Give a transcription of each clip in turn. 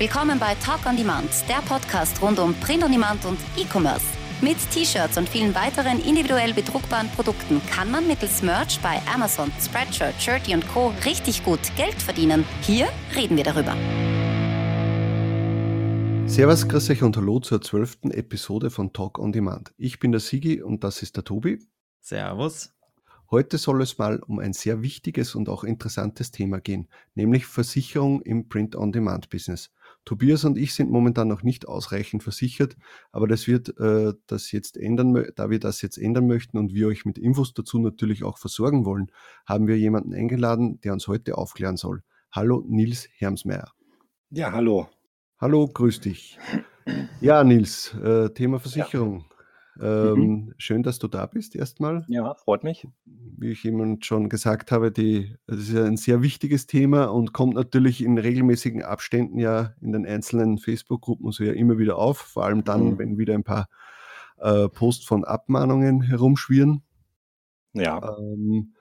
Willkommen bei Talk on Demand, der Podcast rund um Print on Demand und E-Commerce. Mit T-Shirts und vielen weiteren individuell bedruckbaren Produkten kann man mittels Merch bei Amazon, Spreadshirt, Shirty und Co. richtig gut Geld verdienen. Hier reden wir darüber. Servus, grüß euch und hallo zur zwölften Episode von Talk on Demand. Ich bin der Sigi und das ist der Tobi. Servus. Heute soll es mal um ein sehr wichtiges und auch interessantes Thema gehen, nämlich Versicherung im Print-on-Demand-Business. Tobias und ich sind momentan noch nicht ausreichend versichert, aber das wird äh, das jetzt ändern, da wir das jetzt ändern möchten und wir euch mit Infos dazu natürlich auch versorgen wollen, haben wir jemanden eingeladen, der uns heute aufklären soll. Hallo Nils Hermsmeier. Ja, hallo. Hallo, grüß dich. Ja, Nils, äh, Thema Versicherung. Ja. Ähm, mhm. Schön, dass du da bist erstmal. Ja, freut mich. Wie ich jemand schon gesagt habe, die, das ist ja ein sehr wichtiges Thema und kommt natürlich in regelmäßigen Abständen ja in den einzelnen Facebook-Gruppen so ja immer wieder auf, vor allem dann, mhm. wenn wieder ein paar äh, Posts von Abmahnungen herumschwirren. Ja. Ähm,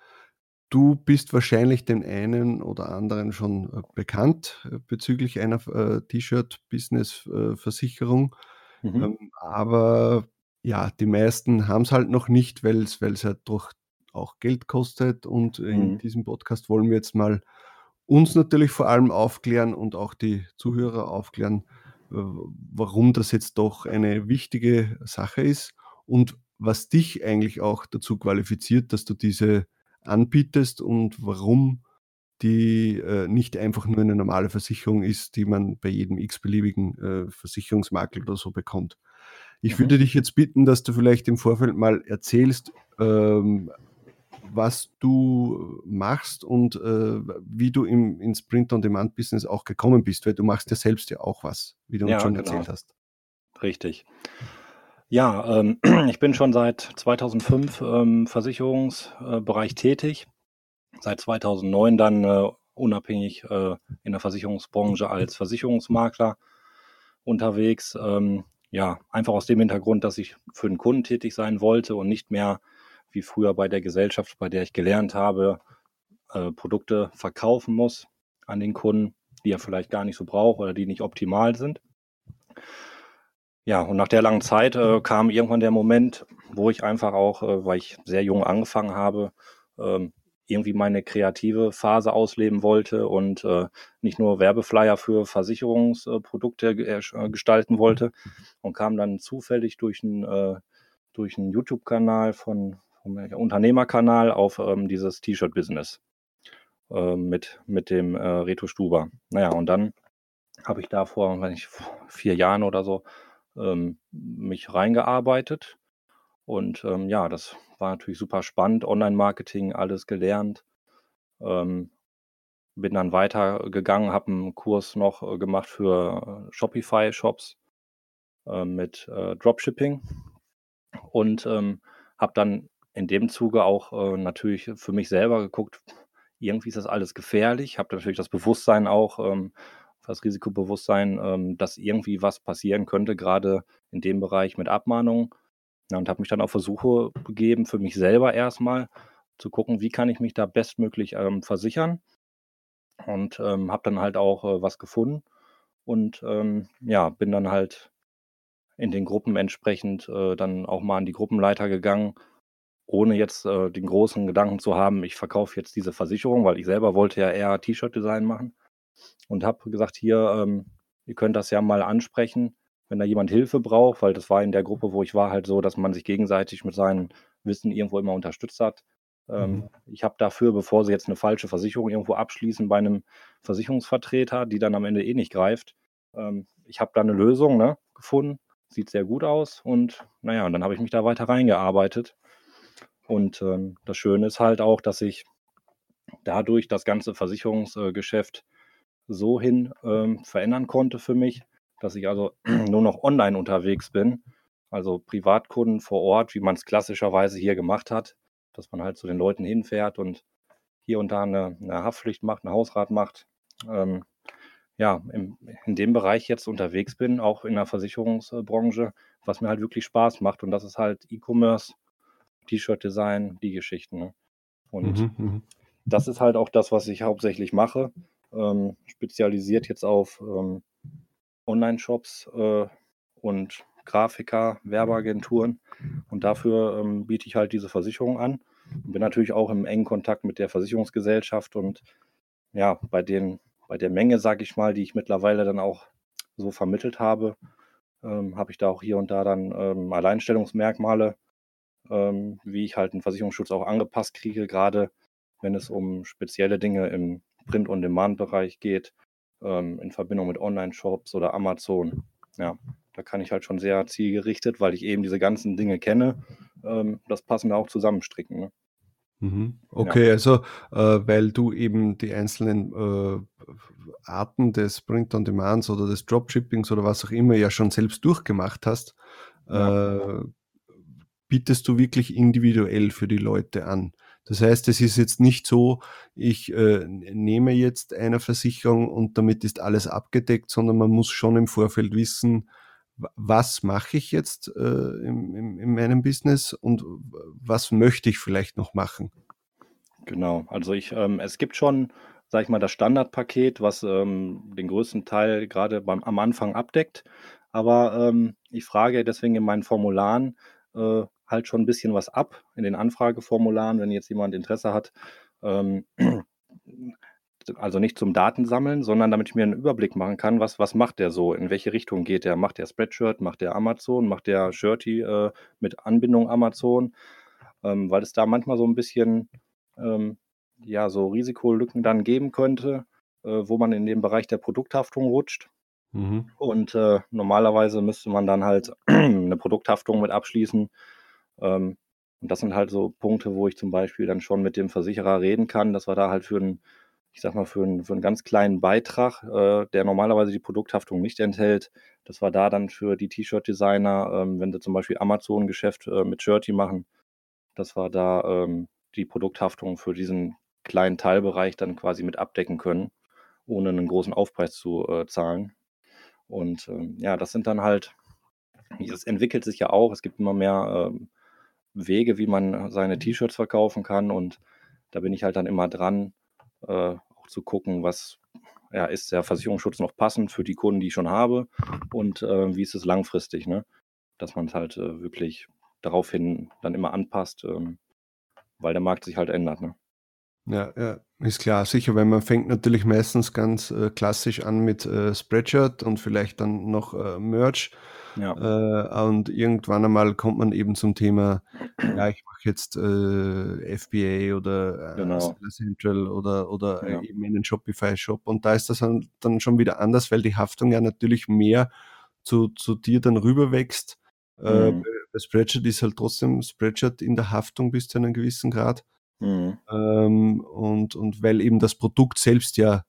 Du bist wahrscheinlich den einen oder anderen schon äh, bekannt äh, bezüglich einer äh, T-Shirt-Business-Versicherung. Mhm. Ähm, aber ja, die meisten haben es halt noch nicht, weil es halt doch auch Geld kostet. Und in mhm. diesem Podcast wollen wir jetzt mal uns natürlich vor allem aufklären und auch die Zuhörer aufklären, warum das jetzt doch eine wichtige Sache ist und was dich eigentlich auch dazu qualifiziert, dass du diese anbietest und warum die äh, nicht einfach nur eine normale Versicherung ist, die man bei jedem x-beliebigen äh, Versicherungsmakler oder so bekommt. Ich mhm. würde dich jetzt bitten, dass du vielleicht im Vorfeld mal erzählst, ähm, was du machst und äh, wie du im, ins Print-on-Demand-Business auch gekommen bist, weil du machst ja selbst ja auch was, wie du ja, uns schon genau. erzählt hast. Richtig. Ja, ähm, ich bin schon seit 2005 im Versicherungsbereich tätig. Seit 2009 dann äh, unabhängig äh, in der Versicherungsbranche als Versicherungsmakler unterwegs. Ähm, ja, einfach aus dem Hintergrund, dass ich für den Kunden tätig sein wollte und nicht mehr wie früher bei der Gesellschaft, bei der ich gelernt habe, äh, Produkte verkaufen muss an den Kunden, die er vielleicht gar nicht so braucht oder die nicht optimal sind. Ja, und nach der langen Zeit äh, kam irgendwann der Moment, wo ich einfach auch, äh, weil ich sehr jung angefangen habe, ähm, irgendwie meine kreative Phase ausleben wollte und äh, nicht nur Werbeflyer für Versicherungsprodukte äh, gestalten wollte und kam dann zufällig durch einen, äh, durch einen YouTube-Kanal von vom Unternehmerkanal auf ähm, dieses T-Shirt-Business äh, mit, mit dem äh, Reto Stuber. Naja, und dann habe ich da vor, wenn ich, vor vier Jahren oder so ähm, mich reingearbeitet. Und ähm, ja, das war natürlich super spannend. Online-Marketing, alles gelernt. Ähm, bin dann weitergegangen, habe einen Kurs noch äh, gemacht für äh, Shopify-Shops äh, mit äh, Dropshipping und ähm, habe dann in dem Zuge auch äh, natürlich für mich selber geguckt, irgendwie ist das alles gefährlich. Habe natürlich das Bewusstsein auch, ähm, das Risikobewusstsein, ähm, dass irgendwie was passieren könnte, gerade in dem Bereich mit Abmahnungen. Ja, und habe mich dann auf Versuche begeben, für mich selber erstmal zu gucken, wie kann ich mich da bestmöglich ähm, versichern. Und ähm, habe dann halt auch äh, was gefunden und ähm, ja, bin dann halt in den Gruppen entsprechend äh, dann auch mal an die Gruppenleiter gegangen, ohne jetzt äh, den großen Gedanken zu haben, ich verkaufe jetzt diese Versicherung, weil ich selber wollte ja eher T-Shirt-Design machen und habe gesagt, hier, ähm, ihr könnt das ja mal ansprechen, wenn da jemand Hilfe braucht, weil das war in der Gruppe, wo ich war, halt so, dass man sich gegenseitig mit seinem Wissen irgendwo immer unterstützt hat. Ähm, mhm. Ich habe dafür, bevor sie jetzt eine falsche Versicherung irgendwo abschließen bei einem Versicherungsvertreter, die dann am Ende eh nicht greift, ähm, ich habe da eine Lösung ne, gefunden, sieht sehr gut aus und naja, und dann habe ich mich da weiter reingearbeitet. Und ähm, das Schöne ist halt auch, dass ich dadurch das ganze Versicherungsgeschäft so hin ähm, verändern konnte für mich, dass ich also nur noch online unterwegs bin. Also Privatkunden vor Ort, wie man es klassischerweise hier gemacht hat, dass man halt zu den Leuten hinfährt und hier und da eine, eine Haftpflicht macht, ein Hausrat macht. Ähm, ja, im, in dem Bereich jetzt unterwegs bin, auch in der Versicherungsbranche, was mir halt wirklich Spaß macht. Und das ist halt E-Commerce, T-Shirt-Design, die Geschichten. Ne? Und mhm, mhm. das ist halt auch das, was ich hauptsächlich mache ähm, spezialisiert jetzt auf ähm, Online-Shops äh, und Grafiker, Werbeagenturen. Und dafür ähm, biete ich halt diese Versicherung an. Bin natürlich auch im engen Kontakt mit der Versicherungsgesellschaft und ja, bei den, bei der Menge, sage ich mal, die ich mittlerweile dann auch so vermittelt habe, ähm, habe ich da auch hier und da dann ähm, Alleinstellungsmerkmale, ähm, wie ich halt einen Versicherungsschutz auch angepasst kriege, gerade wenn es um spezielle Dinge im Print- und Demand-Bereich geht, ähm, in Verbindung mit Online-Shops oder Amazon. Ja, da kann ich halt schon sehr zielgerichtet, weil ich eben diese ganzen Dinge kenne, ähm, das passende auch zusammenstricken. Ne? Mhm. Okay, ja. also äh, weil du eben die einzelnen äh, Arten des Print on Demands oder des Dropshippings oder was auch immer ja schon selbst durchgemacht hast, ja. äh, bietest du wirklich individuell für die Leute an. Das heißt, es ist jetzt nicht so, ich äh, nehme jetzt eine Versicherung und damit ist alles abgedeckt, sondern man muss schon im Vorfeld wissen, was mache ich jetzt äh, in, in, in meinem Business und was möchte ich vielleicht noch machen. Genau, also ich, ähm, es gibt schon, sag ich mal, das Standardpaket, was ähm, den größten Teil gerade beim, am Anfang abdeckt. Aber ähm, ich frage deswegen in meinen Formularen, äh, halt schon ein bisschen was ab in den Anfrageformularen, wenn jetzt jemand Interesse hat. Ähm, also nicht zum Datensammeln, sondern damit ich mir einen Überblick machen kann, was, was macht der so, in welche Richtung geht der, macht der Spreadshirt, macht der Amazon, macht der Shirty äh, mit Anbindung Amazon, ähm, weil es da manchmal so ein bisschen ähm, ja so Risikolücken dann geben könnte, äh, wo man in den Bereich der Produkthaftung rutscht. Mhm. Und äh, normalerweise müsste man dann halt eine Produkthaftung mit abschließen, ähm, und das sind halt so Punkte, wo ich zum Beispiel dann schon mit dem Versicherer reden kann, dass wir da halt für einen, ich sag mal, für einen, für einen ganz kleinen Beitrag, äh, der normalerweise die Produkthaftung nicht enthält, dass wir da dann für die T-Shirt-Designer, ähm, wenn sie zum Beispiel Amazon-Geschäft äh, mit Shirty machen, dass wir da ähm, die Produkthaftung für diesen kleinen Teilbereich dann quasi mit abdecken können, ohne einen großen Aufpreis zu äh, zahlen. Und ähm, ja, das sind dann halt, es entwickelt sich ja auch, es gibt immer mehr ähm, Wege, wie man seine. T-Shirts verkaufen kann. Und da bin ich halt dann immer dran, äh, auch zu gucken, was ja, ist der Versicherungsschutz noch passend für die Kunden, die ich schon habe und äh, wie ist es langfristig, ne? Dass man es halt äh, wirklich daraufhin dann immer anpasst, ähm, weil der Markt sich halt ändert, ne? Ja, ja, ist klar, sicher, weil man fängt natürlich meistens ganz äh, klassisch an mit äh, Spreadshirt und vielleicht dann noch äh, Merch. Ja. Äh, und irgendwann einmal kommt man eben zum Thema, ja, ich mache jetzt äh, FBA oder äh, genau. Central oder, oder ja. eben einen Shopify-Shop. Und da ist das dann schon wieder anders, weil die Haftung ja natürlich mehr zu, zu dir dann rüberwächst. Mhm. bei Spreadshirt ist halt trotzdem Spreadshirt in der Haftung bis zu einem gewissen Grad. Mhm. Ähm, und, und weil eben das Produkt selbst ja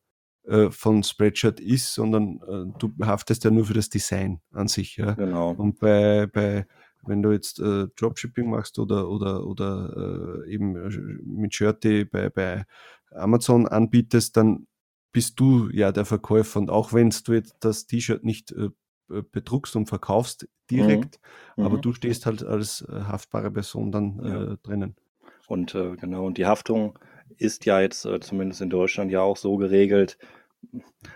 äh, von Spreadshirt ist, sondern äh, du haftest ja nur für das Design an sich. Ja? Genau. Und bei, bei wenn du jetzt äh, Dropshipping machst oder, oder, oder äh, eben äh, mit Shirty bei, bei Amazon anbietest, dann bist du ja der Verkäufer. Und auch wenn du jetzt das T-Shirt nicht äh, bedruckst und verkaufst direkt, mhm. aber mhm. du stehst halt als haftbare Person dann ja. drinnen. Und äh, genau, und die Haftung ist ja jetzt äh, zumindest in Deutschland ja auch so geregelt,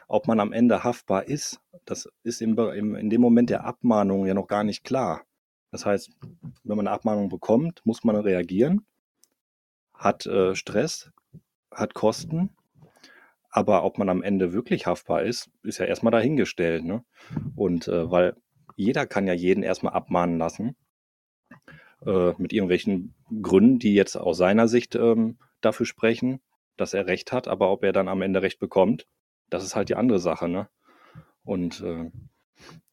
ob man am Ende haftbar ist, das ist im, im, in dem Moment der Abmahnung ja noch gar nicht klar. Das heißt, wenn man eine Abmahnung bekommt, muss man reagieren, hat äh, Stress, hat Kosten, aber ob man am Ende wirklich haftbar ist, ist ja erstmal dahingestellt. Ne? Und äh, weil jeder kann ja jeden erstmal abmahnen lassen äh, mit irgendwelchen Gründen, die jetzt aus seiner Sicht ähm, dafür sprechen, dass er Recht hat, aber ob er dann am Ende Recht bekommt, das ist halt die andere Sache, ne? Und äh,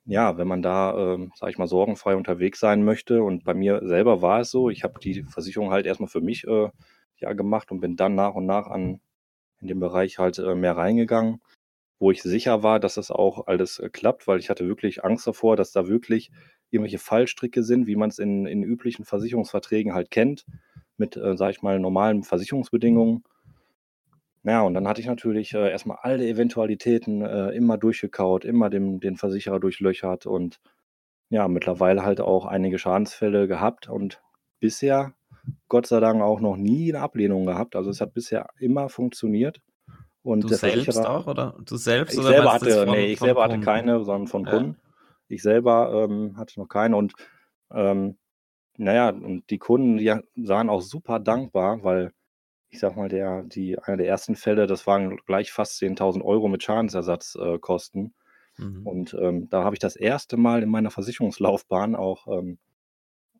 ja, wenn man da, äh, sag ich mal, sorgenfrei unterwegs sein möchte, und bei mir selber war es so, ich habe die Versicherung halt erstmal für mich äh, ja gemacht und bin dann nach und nach an in den Bereich halt äh, mehr reingegangen, wo ich sicher war, dass das auch alles äh, klappt, weil ich hatte wirklich Angst davor, dass da wirklich irgendwelche Fallstricke sind, wie man es in, in üblichen Versicherungsverträgen halt kennt, mit, äh, sage ich mal, normalen Versicherungsbedingungen. Ja, und dann hatte ich natürlich äh, erstmal alle Eventualitäten äh, immer durchgekaut, immer dem, den Versicherer durchlöchert und ja, mittlerweile halt auch einige Schadensfälle gehabt und bisher, Gott sei Dank, auch noch nie eine Ablehnung gehabt. Also es hat bisher immer funktioniert Und du selbst auch, oder? Du selbst? Ich oder selber hatte, von, nee, ich selber hatte keine, sondern von Kunden. Ja. Ich selber ähm, hatte noch keine und ähm, naja, und die Kunden, die sahen auch super dankbar, weil ich sag mal, der, die, einer der ersten Fälle, das waren gleich fast 10.000 Euro mit Schadensersatzkosten. Äh, mhm. Und ähm, da habe ich das erste Mal in meiner Versicherungslaufbahn auch, ähm,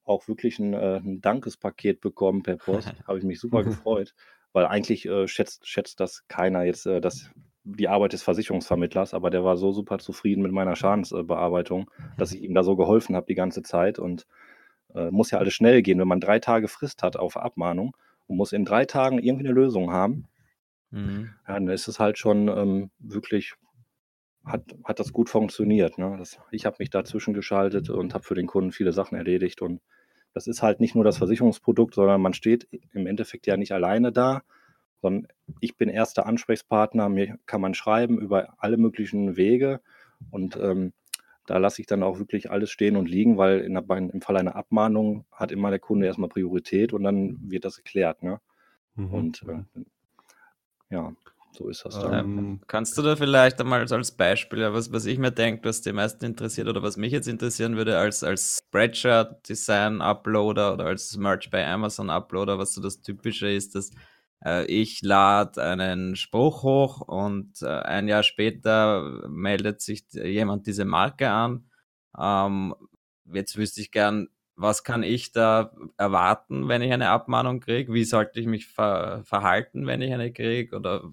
auch wirklich ein, äh, ein Dankespaket bekommen per Post. habe ich mich super gefreut, weil eigentlich äh, schätzt, schätzt das keiner jetzt, äh, das, die Arbeit des Versicherungsvermittlers, aber der war so super zufrieden mit meiner Schadensbearbeitung, dass ich ihm da so geholfen habe die ganze Zeit und äh, muss ja alles schnell gehen. Wenn man drei Tage Frist hat auf Abmahnung, und muss in drei Tagen irgendwie eine Lösung haben, mhm. ja, dann ist es halt schon ähm, wirklich, hat, hat das gut funktioniert. Ne? Das, ich habe mich dazwischen geschaltet und habe für den Kunden viele Sachen erledigt und das ist halt nicht nur das Versicherungsprodukt, sondern man steht im Endeffekt ja nicht alleine da, sondern ich bin erster Ansprechpartner, mir kann man schreiben über alle möglichen Wege und ähm, da lasse ich dann auch wirklich alles stehen und liegen, weil in der, im Fall einer Abmahnung hat immer der Kunde erstmal Priorität und dann wird das geklärt. Ne? Mhm. Und äh, ja, so ist das dann. Ähm, kannst du da vielleicht einmal als Beispiel, was, was ich mir denke, was die meisten interessiert oder was mich jetzt interessieren würde, als, als Spreadshirt-Design-Uploader oder als Merch bei Amazon-Uploader, was so das Typische ist, dass ich lade einen Spruch hoch und äh, ein Jahr später meldet sich jemand diese Marke an. Ähm, jetzt wüsste ich gern, was kann ich da erwarten, wenn ich eine Abmahnung kriege? Wie sollte ich mich ver verhalten, wenn ich eine kriege? Oder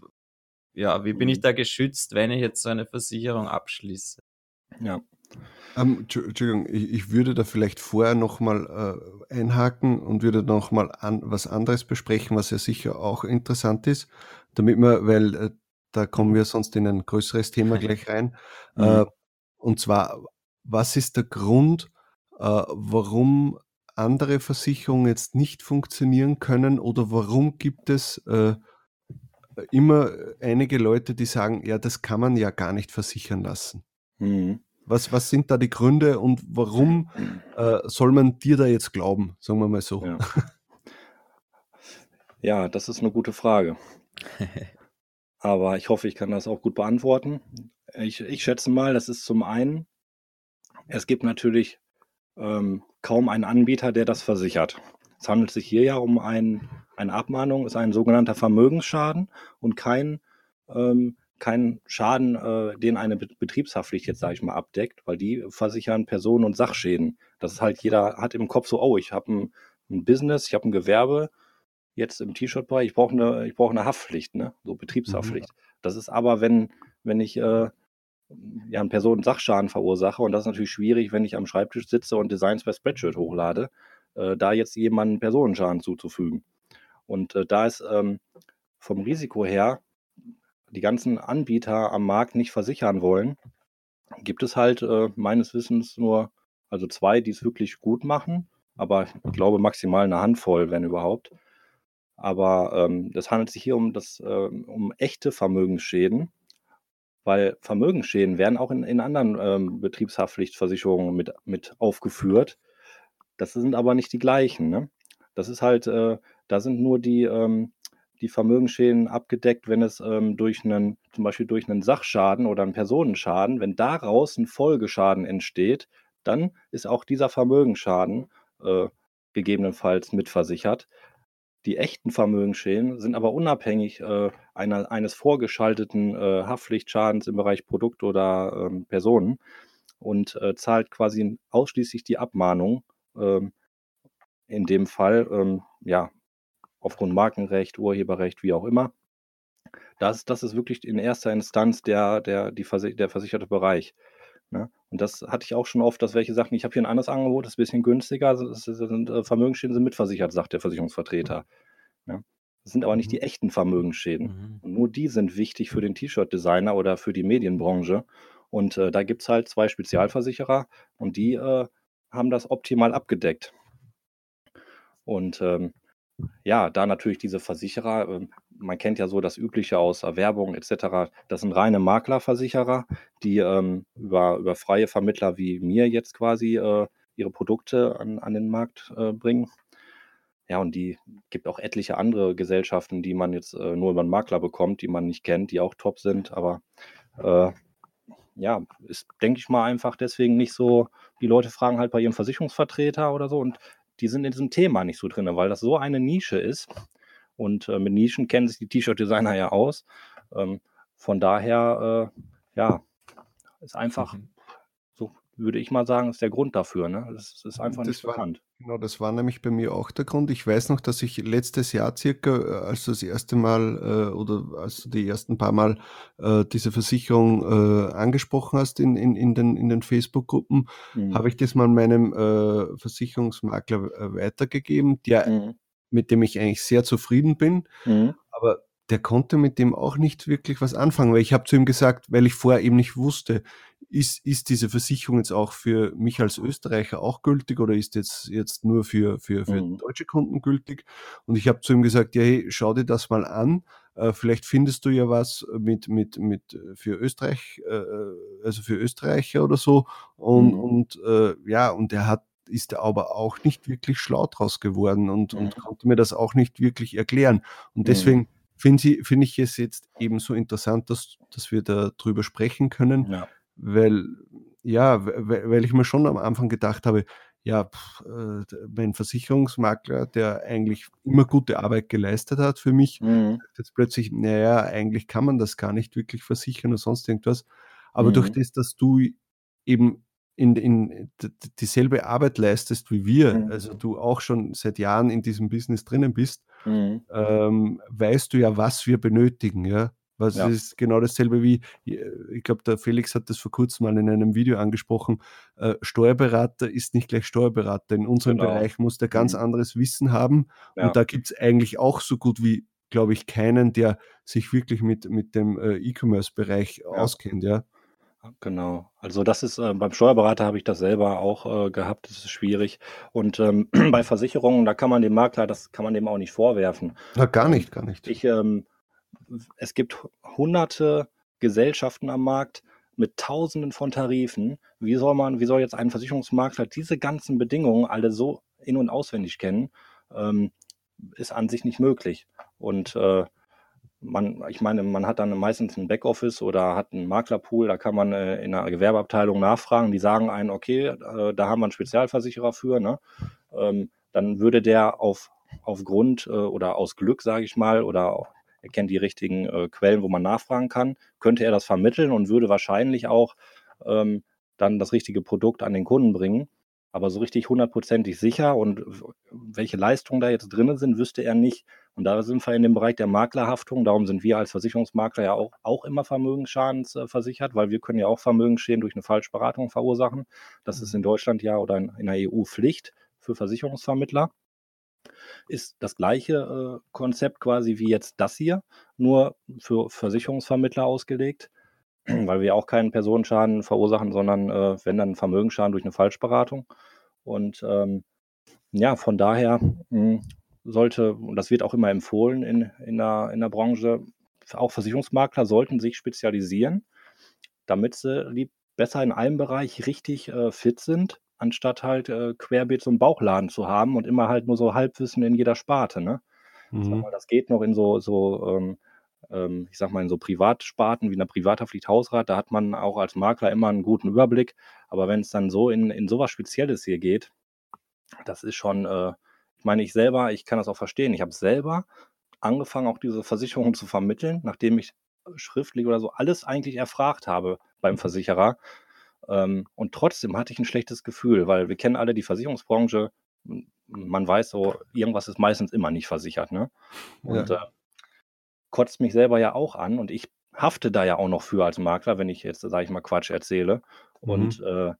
ja, wie bin ich mhm. da geschützt, wenn ich jetzt so eine Versicherung abschließe? Ja, ähm, Entschuldigung, ich, ich, würde da vielleicht vorher nochmal äh, einhaken und würde nochmal an, was anderes besprechen, was ja sicher auch interessant ist, damit wir, weil äh, da kommen wir sonst in ein größeres Thema gleich rein. Mhm. Äh, und zwar, was ist der Grund, äh, warum andere Versicherungen jetzt nicht funktionieren können oder warum gibt es äh, immer einige Leute, die sagen, ja, das kann man ja gar nicht versichern lassen. Mhm. Was, was sind da die Gründe und warum äh, soll man dir da jetzt glauben, sagen wir mal so? Ja, ja das ist eine gute Frage. Aber ich hoffe, ich kann das auch gut beantworten. Ich, ich schätze mal, das ist zum einen, es gibt natürlich ähm, kaum einen Anbieter, der das versichert. Es handelt sich hier ja um ein, eine Abmahnung, ist ein sogenannter Vermögensschaden und kein ähm, keinen Schaden, äh, den eine Betriebshaftpflicht jetzt, sage ich mal, abdeckt, weil die versichern Personen- und Sachschäden. Das ist halt, jeder hat im Kopf so, oh, ich habe ein, ein, Business, ich habe ein Gewerbe, jetzt im T-Shirt-Bereich, ich brauche eine, ich brauche eine Haftpflicht, ne? so Betriebshaftpflicht. Mhm. Das ist aber, wenn, wenn ich äh, ja einen Personen- und Sachschaden verursache und das ist natürlich schwierig, wenn ich am Schreibtisch sitze und Designs bei Spreadshirt hochlade, äh, da jetzt jemanden Personenschaden zuzufügen. Und äh, da ist ähm, vom Risiko her die ganzen Anbieter am Markt nicht versichern wollen, gibt es halt äh, meines Wissens nur, also zwei, die es wirklich gut machen, aber ich glaube maximal eine Handvoll, wenn überhaupt. Aber ähm, das handelt sich hier um, das, äh, um echte Vermögensschäden, weil Vermögensschäden werden auch in, in anderen ähm, Betriebshaftpflichtversicherungen mit, mit aufgeführt. Das sind aber nicht die gleichen. Ne? Das ist halt, äh, da sind nur die, ähm, die Vermögensschäden abgedeckt, wenn es ähm, durch einen, zum Beispiel durch einen Sachschaden oder einen Personenschaden, wenn daraus ein Folgeschaden entsteht, dann ist auch dieser Vermögensschaden äh, gegebenenfalls mitversichert. Die echten Vermögensschäden sind aber unabhängig äh, einer, eines vorgeschalteten äh, Haftpflichtschadens im Bereich Produkt oder ähm, Personen und äh, zahlt quasi ausschließlich die Abmahnung. Ähm, in dem Fall, ähm, ja, aufgrund Markenrecht, Urheberrecht, wie auch immer. Das, das ist wirklich in erster Instanz der, der, die der versicherte Bereich. Ne? Und das hatte ich auch schon oft, dass welche Sachen, ich habe hier ein anderes Angebot, das ist ein bisschen günstiger, das sind, äh, Vermögensschäden sind mitversichert, sagt der Versicherungsvertreter. Ne? Das sind aber nicht die mhm. echten Vermögensschäden. Mhm. Und nur die sind wichtig für den T-Shirt-Designer oder für die Medienbranche. Und äh, da gibt es halt zwei Spezialversicherer und die äh, haben das optimal abgedeckt. Und ähm, ja, da natürlich diese Versicherer, ähm, man kennt ja so das Übliche aus Erwerbung etc. Das sind reine Maklerversicherer, die ähm, über, über freie Vermittler wie mir jetzt quasi äh, ihre Produkte an, an den Markt äh, bringen. ja, und die gibt auch etliche andere Gesellschaften, die man jetzt äh, nur über einen Makler bekommt, die man nicht kennt, die auch top sind. Aber äh, ja, ist, denke ich mal, einfach deswegen nicht so, die Leute fragen halt bei ihrem Versicherungsvertreter oder so und die sind in diesem Thema nicht so drin, weil das so eine Nische ist. Und äh, mit Nischen kennen sich die T-Shirt-Designer ja aus. Ähm, von daher, äh, ja, ist einfach mhm würde ich mal sagen, ist der Grund dafür. Ne? Das, ist einfach das nicht war, bekannt. Genau, das war nämlich bei mir auch der Grund. Ich weiß noch, dass ich letztes Jahr circa, äh, als du das erste Mal äh, oder als du die ersten paar Mal äh, diese Versicherung äh, angesprochen hast in, in, in den, in den Facebook-Gruppen, mhm. habe ich das mal meinem äh, Versicherungsmakler äh, weitergegeben, der, mhm. mit dem ich eigentlich sehr zufrieden bin. Mhm. Aber der konnte mit dem auch nicht wirklich was anfangen, weil ich habe zu ihm gesagt, weil ich vorher eben nicht wusste, ist, ist diese Versicherung jetzt auch für mich als Österreicher auch gültig oder ist jetzt, jetzt nur für, für, für mhm. deutsche Kunden gültig? Und ich habe zu ihm gesagt, ja, hey, schau dir das mal an. Äh, vielleicht findest du ja was mit, mit, mit äh, für Österreich, äh, also für Österreicher oder so. Und, mhm. und äh, ja, und er hat ist er aber auch nicht wirklich schlau draus geworden und, mhm. und konnte mir das auch nicht wirklich erklären. Und mhm. deswegen finde find ich es jetzt eben so interessant, dass, dass wir darüber sprechen können, ja. weil, ja, weil ich mir schon am Anfang gedacht habe, ja, pff, äh, mein Versicherungsmakler, der eigentlich immer gute Arbeit geleistet hat für mich, mhm. jetzt plötzlich, naja, eigentlich kann man das gar nicht wirklich versichern oder sonst irgendwas. Aber mhm. durch das, dass du eben in, in dieselbe Arbeit leistest wie wir, mhm. also du auch schon seit Jahren in diesem Business drinnen bist, mhm. ähm, weißt du ja, was wir benötigen, ja. Was ja. ist genau dasselbe wie, ich glaube, der Felix hat das vor kurzem mal in einem Video angesprochen, äh, Steuerberater ist nicht gleich Steuerberater. In unserem genau. Bereich muss der ganz mhm. anderes Wissen haben. Ja. Und da gibt es eigentlich auch so gut wie, glaube ich, keinen, der sich wirklich mit, mit dem äh, E-Commerce-Bereich ja. auskennt, ja. Genau. Also das ist äh, beim Steuerberater habe ich das selber auch äh, gehabt. Das ist schwierig. Und ähm, bei Versicherungen, da kann man dem Makler, das kann man dem auch nicht vorwerfen. Na, gar ähm, nicht, gar nicht. Ich, ähm, es gibt hunderte Gesellschaften am Markt mit Tausenden von Tarifen. Wie soll man, wie soll jetzt ein Versicherungsmakler diese ganzen Bedingungen alle so in und auswendig kennen? Ähm, ist an sich nicht möglich. Und äh, man, ich meine, man hat dann meistens ein Backoffice oder hat einen Maklerpool, da kann man äh, in einer Gewerbeabteilung nachfragen, die sagen einen, okay, äh, da haben wir einen Spezialversicherer für, ne? Ähm, dann würde der auf, aufgrund äh, oder aus Glück, sage ich mal, oder er kennt die richtigen äh, Quellen, wo man nachfragen kann, könnte er das vermitteln und würde wahrscheinlich auch ähm, dann das richtige Produkt an den Kunden bringen. Aber so richtig hundertprozentig sicher und welche Leistungen da jetzt drin sind, wüsste er nicht. Und da sind wir in dem Bereich der Maklerhaftung. Darum sind wir als Versicherungsmakler ja auch, auch immer vermögensschadensversichert, weil wir können ja auch Vermögensschäden durch eine Falschberatung verursachen. Das ist in Deutschland ja oder in, in der EU Pflicht für Versicherungsvermittler. Ist das gleiche äh, Konzept quasi wie jetzt das hier, nur für Versicherungsvermittler ausgelegt weil wir auch keinen Personenschaden verursachen, sondern äh, wenn dann Vermögensschaden durch eine Falschberatung. Und ähm, ja, von daher mh, hm, sollte, und das wird auch immer empfohlen in, in, der, in der Branche, auch Versicherungsmakler sollten sich spezialisieren, damit sie besser in einem Bereich richtig äh, fit sind, anstatt halt äh, querbeet so einen Bauchladen zu haben und immer halt nur so Halbwissen in jeder Sparte. Ne? Mhm. Mal, das geht noch in so, so ähm, ähm, ich sag mal, in so Privatsparten wie in der Privathaftpflicht Hausrat, da hat man auch als Makler immer einen guten Überblick. Aber wenn es dann so in, in sowas Spezielles hier geht, das ist schon, äh, ich meine, ich selber, ich kann das auch verstehen. Ich habe selber angefangen, auch diese Versicherung zu vermitteln, nachdem ich schriftlich oder so alles eigentlich erfragt habe beim Versicherer. Ähm, und trotzdem hatte ich ein schlechtes Gefühl, weil wir kennen alle die Versicherungsbranche. Man weiß so, irgendwas ist meistens immer nicht versichert. Ne? Und ja. äh, kotzt mich selber ja auch an und ich hafte da ja auch noch für als Makler, wenn ich jetzt, sage ich mal, Quatsch erzähle. Mhm. Und äh,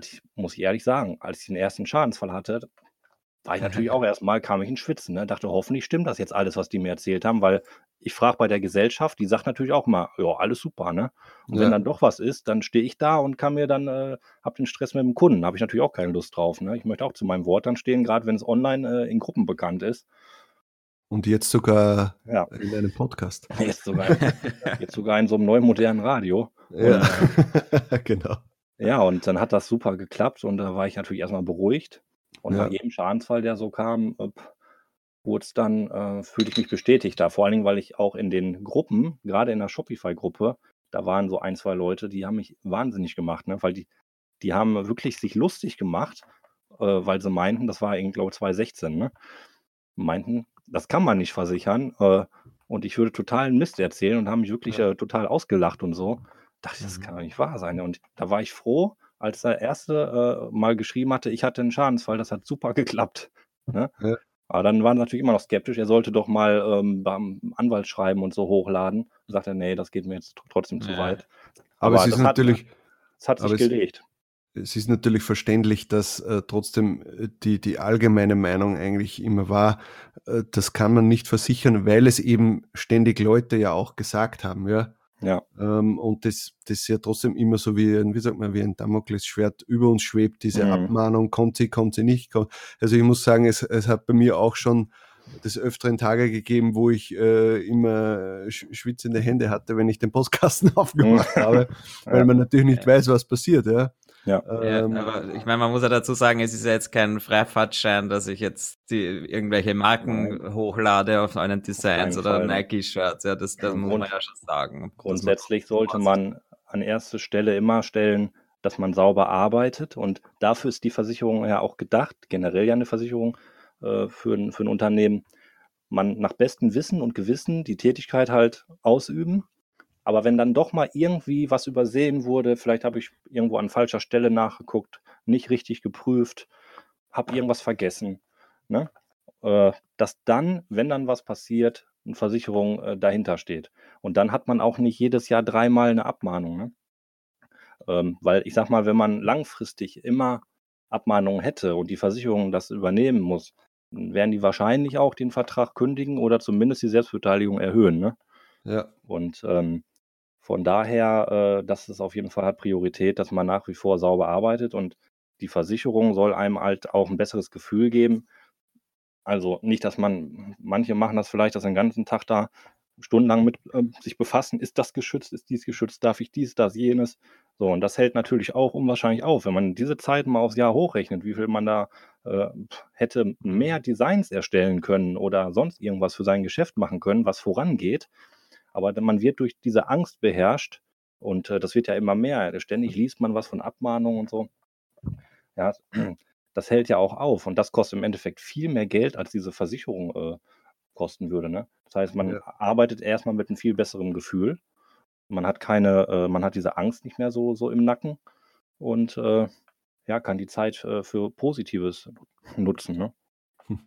ich, muss ich ehrlich sagen, als ich den ersten Schadensfall hatte, war ich natürlich auch erstmal, kam ich in Schwitzen. Ne? Dachte, hoffentlich stimmt das jetzt alles, was die mir erzählt haben, weil ich frage bei der Gesellschaft, die sagt natürlich auch mal, ja, alles super, ne? Und ja. wenn dann doch was ist, dann stehe ich da und kann mir dann, äh, hab den Stress mit dem Kunden, habe ich natürlich auch keine Lust drauf. Ne? Ich möchte auch zu meinem Wort dann stehen, gerade wenn es online äh, in Gruppen bekannt ist. Und jetzt sogar ja. in einem Podcast. Jetzt sogar, jetzt sogar in so einem neuen modernen Radio. Ja, und, äh, genau. Ja, und dann hat das super geklappt und da war ich natürlich erstmal beruhigt. Und ja. bei jedem Schadensfall, der so kam, wurde es dann, äh, fühlte ich mich bestätigt da. Vor allen Dingen, weil ich auch in den Gruppen, gerade in der Shopify-Gruppe, da waren so ein, zwei Leute, die haben mich wahnsinnig gemacht, ne? weil die, die haben wirklich sich lustig gemacht, äh, weil sie meinten, das war, glaube ich, 2016, ne? meinten, das kann man nicht versichern äh, und ich würde totalen Mist erzählen und haben mich wirklich äh, total ausgelacht und so. Dachte ich, das mhm. kann doch nicht wahr sein. Und da war ich froh, als der Erste äh, mal geschrieben hatte, ich hatte einen Schadensfall, das hat super geklappt. Ne? Ja. Aber dann waren sie natürlich immer noch skeptisch. Er sollte doch mal ähm, beim Anwalt schreiben und so hochladen. Da sagt er, nee, das geht mir jetzt trotzdem zu weit. Aber, aber es ist natürlich. Hat, es hat sich gelegt. Es, es ist natürlich verständlich, dass äh, trotzdem äh, die, die allgemeine Meinung eigentlich immer war, äh, das kann man nicht versichern, weil es eben ständig Leute ja auch gesagt haben, ja. Ja. Ähm, und das, das ja trotzdem immer so wie ein, wie sagt man, wie ein Damoklesschwert über uns schwebt, diese mhm. Abmahnung, kommt sie, kommt sie nicht. Kommt. Also ich muss sagen, es, es hat bei mir auch schon des öfteren Tage gegeben, wo ich äh, immer schwitzende Hände hatte, wenn ich den Postkasten aufgemacht habe, weil man natürlich nicht weiß, was passiert. Ja. Ja. Ähm, ja, aber ich meine, man muss ja dazu sagen, es ist ja jetzt kein Freifahrtschein, dass ich jetzt die, irgendwelche Marken Nein. hochlade auf einen Designs oder Nike-Shirts. Ja, das, das muss man ja schon sagen. Grundsätzlich sollte man an erste Stelle immer stellen, dass man sauber arbeitet und dafür ist die Versicherung ja auch gedacht, generell ja eine Versicherung äh, für, ein, für ein Unternehmen. Man nach bestem Wissen und Gewissen die Tätigkeit halt ausüben aber wenn dann doch mal irgendwie was übersehen wurde, vielleicht habe ich irgendwo an falscher Stelle nachgeguckt, nicht richtig geprüft, habe irgendwas vergessen, ne? äh, dass dann, wenn dann was passiert, eine Versicherung äh, dahinter steht. Und dann hat man auch nicht jedes Jahr dreimal eine Abmahnung. Ne? Ähm, weil ich sag mal, wenn man langfristig immer Abmahnungen hätte und die Versicherung das übernehmen muss, dann werden die wahrscheinlich auch den Vertrag kündigen oder zumindest die Selbstbeteiligung erhöhen. Ne? Ja. Und ähm, von daher, äh, das ist auf jeden Fall hat Priorität, dass man nach wie vor sauber arbeitet und die Versicherung soll einem halt auch ein besseres Gefühl geben. Also nicht, dass man, manche machen das vielleicht, dass den ganzen Tag da stundenlang mit äh, sich befassen, ist das geschützt, ist dies geschützt, darf ich dies, das, jenes. So, und das hält natürlich auch unwahrscheinlich auf. Wenn man diese Zeit mal aufs Jahr hochrechnet, wie viel man da äh, hätte mehr Designs erstellen können oder sonst irgendwas für sein Geschäft machen können, was vorangeht, aber man wird durch diese Angst beherrscht und äh, das wird ja immer mehr. Ständig liest man was von Abmahnungen und so. Ja, das hält ja auch auf und das kostet im Endeffekt viel mehr Geld, als diese Versicherung äh, kosten würde. Ne? Das heißt, man ja. arbeitet erstmal mit einem viel besseren Gefühl. Man hat keine, äh, man hat diese Angst nicht mehr so, so im Nacken und äh, ja, kann die Zeit äh, für Positives nutzen. Ne?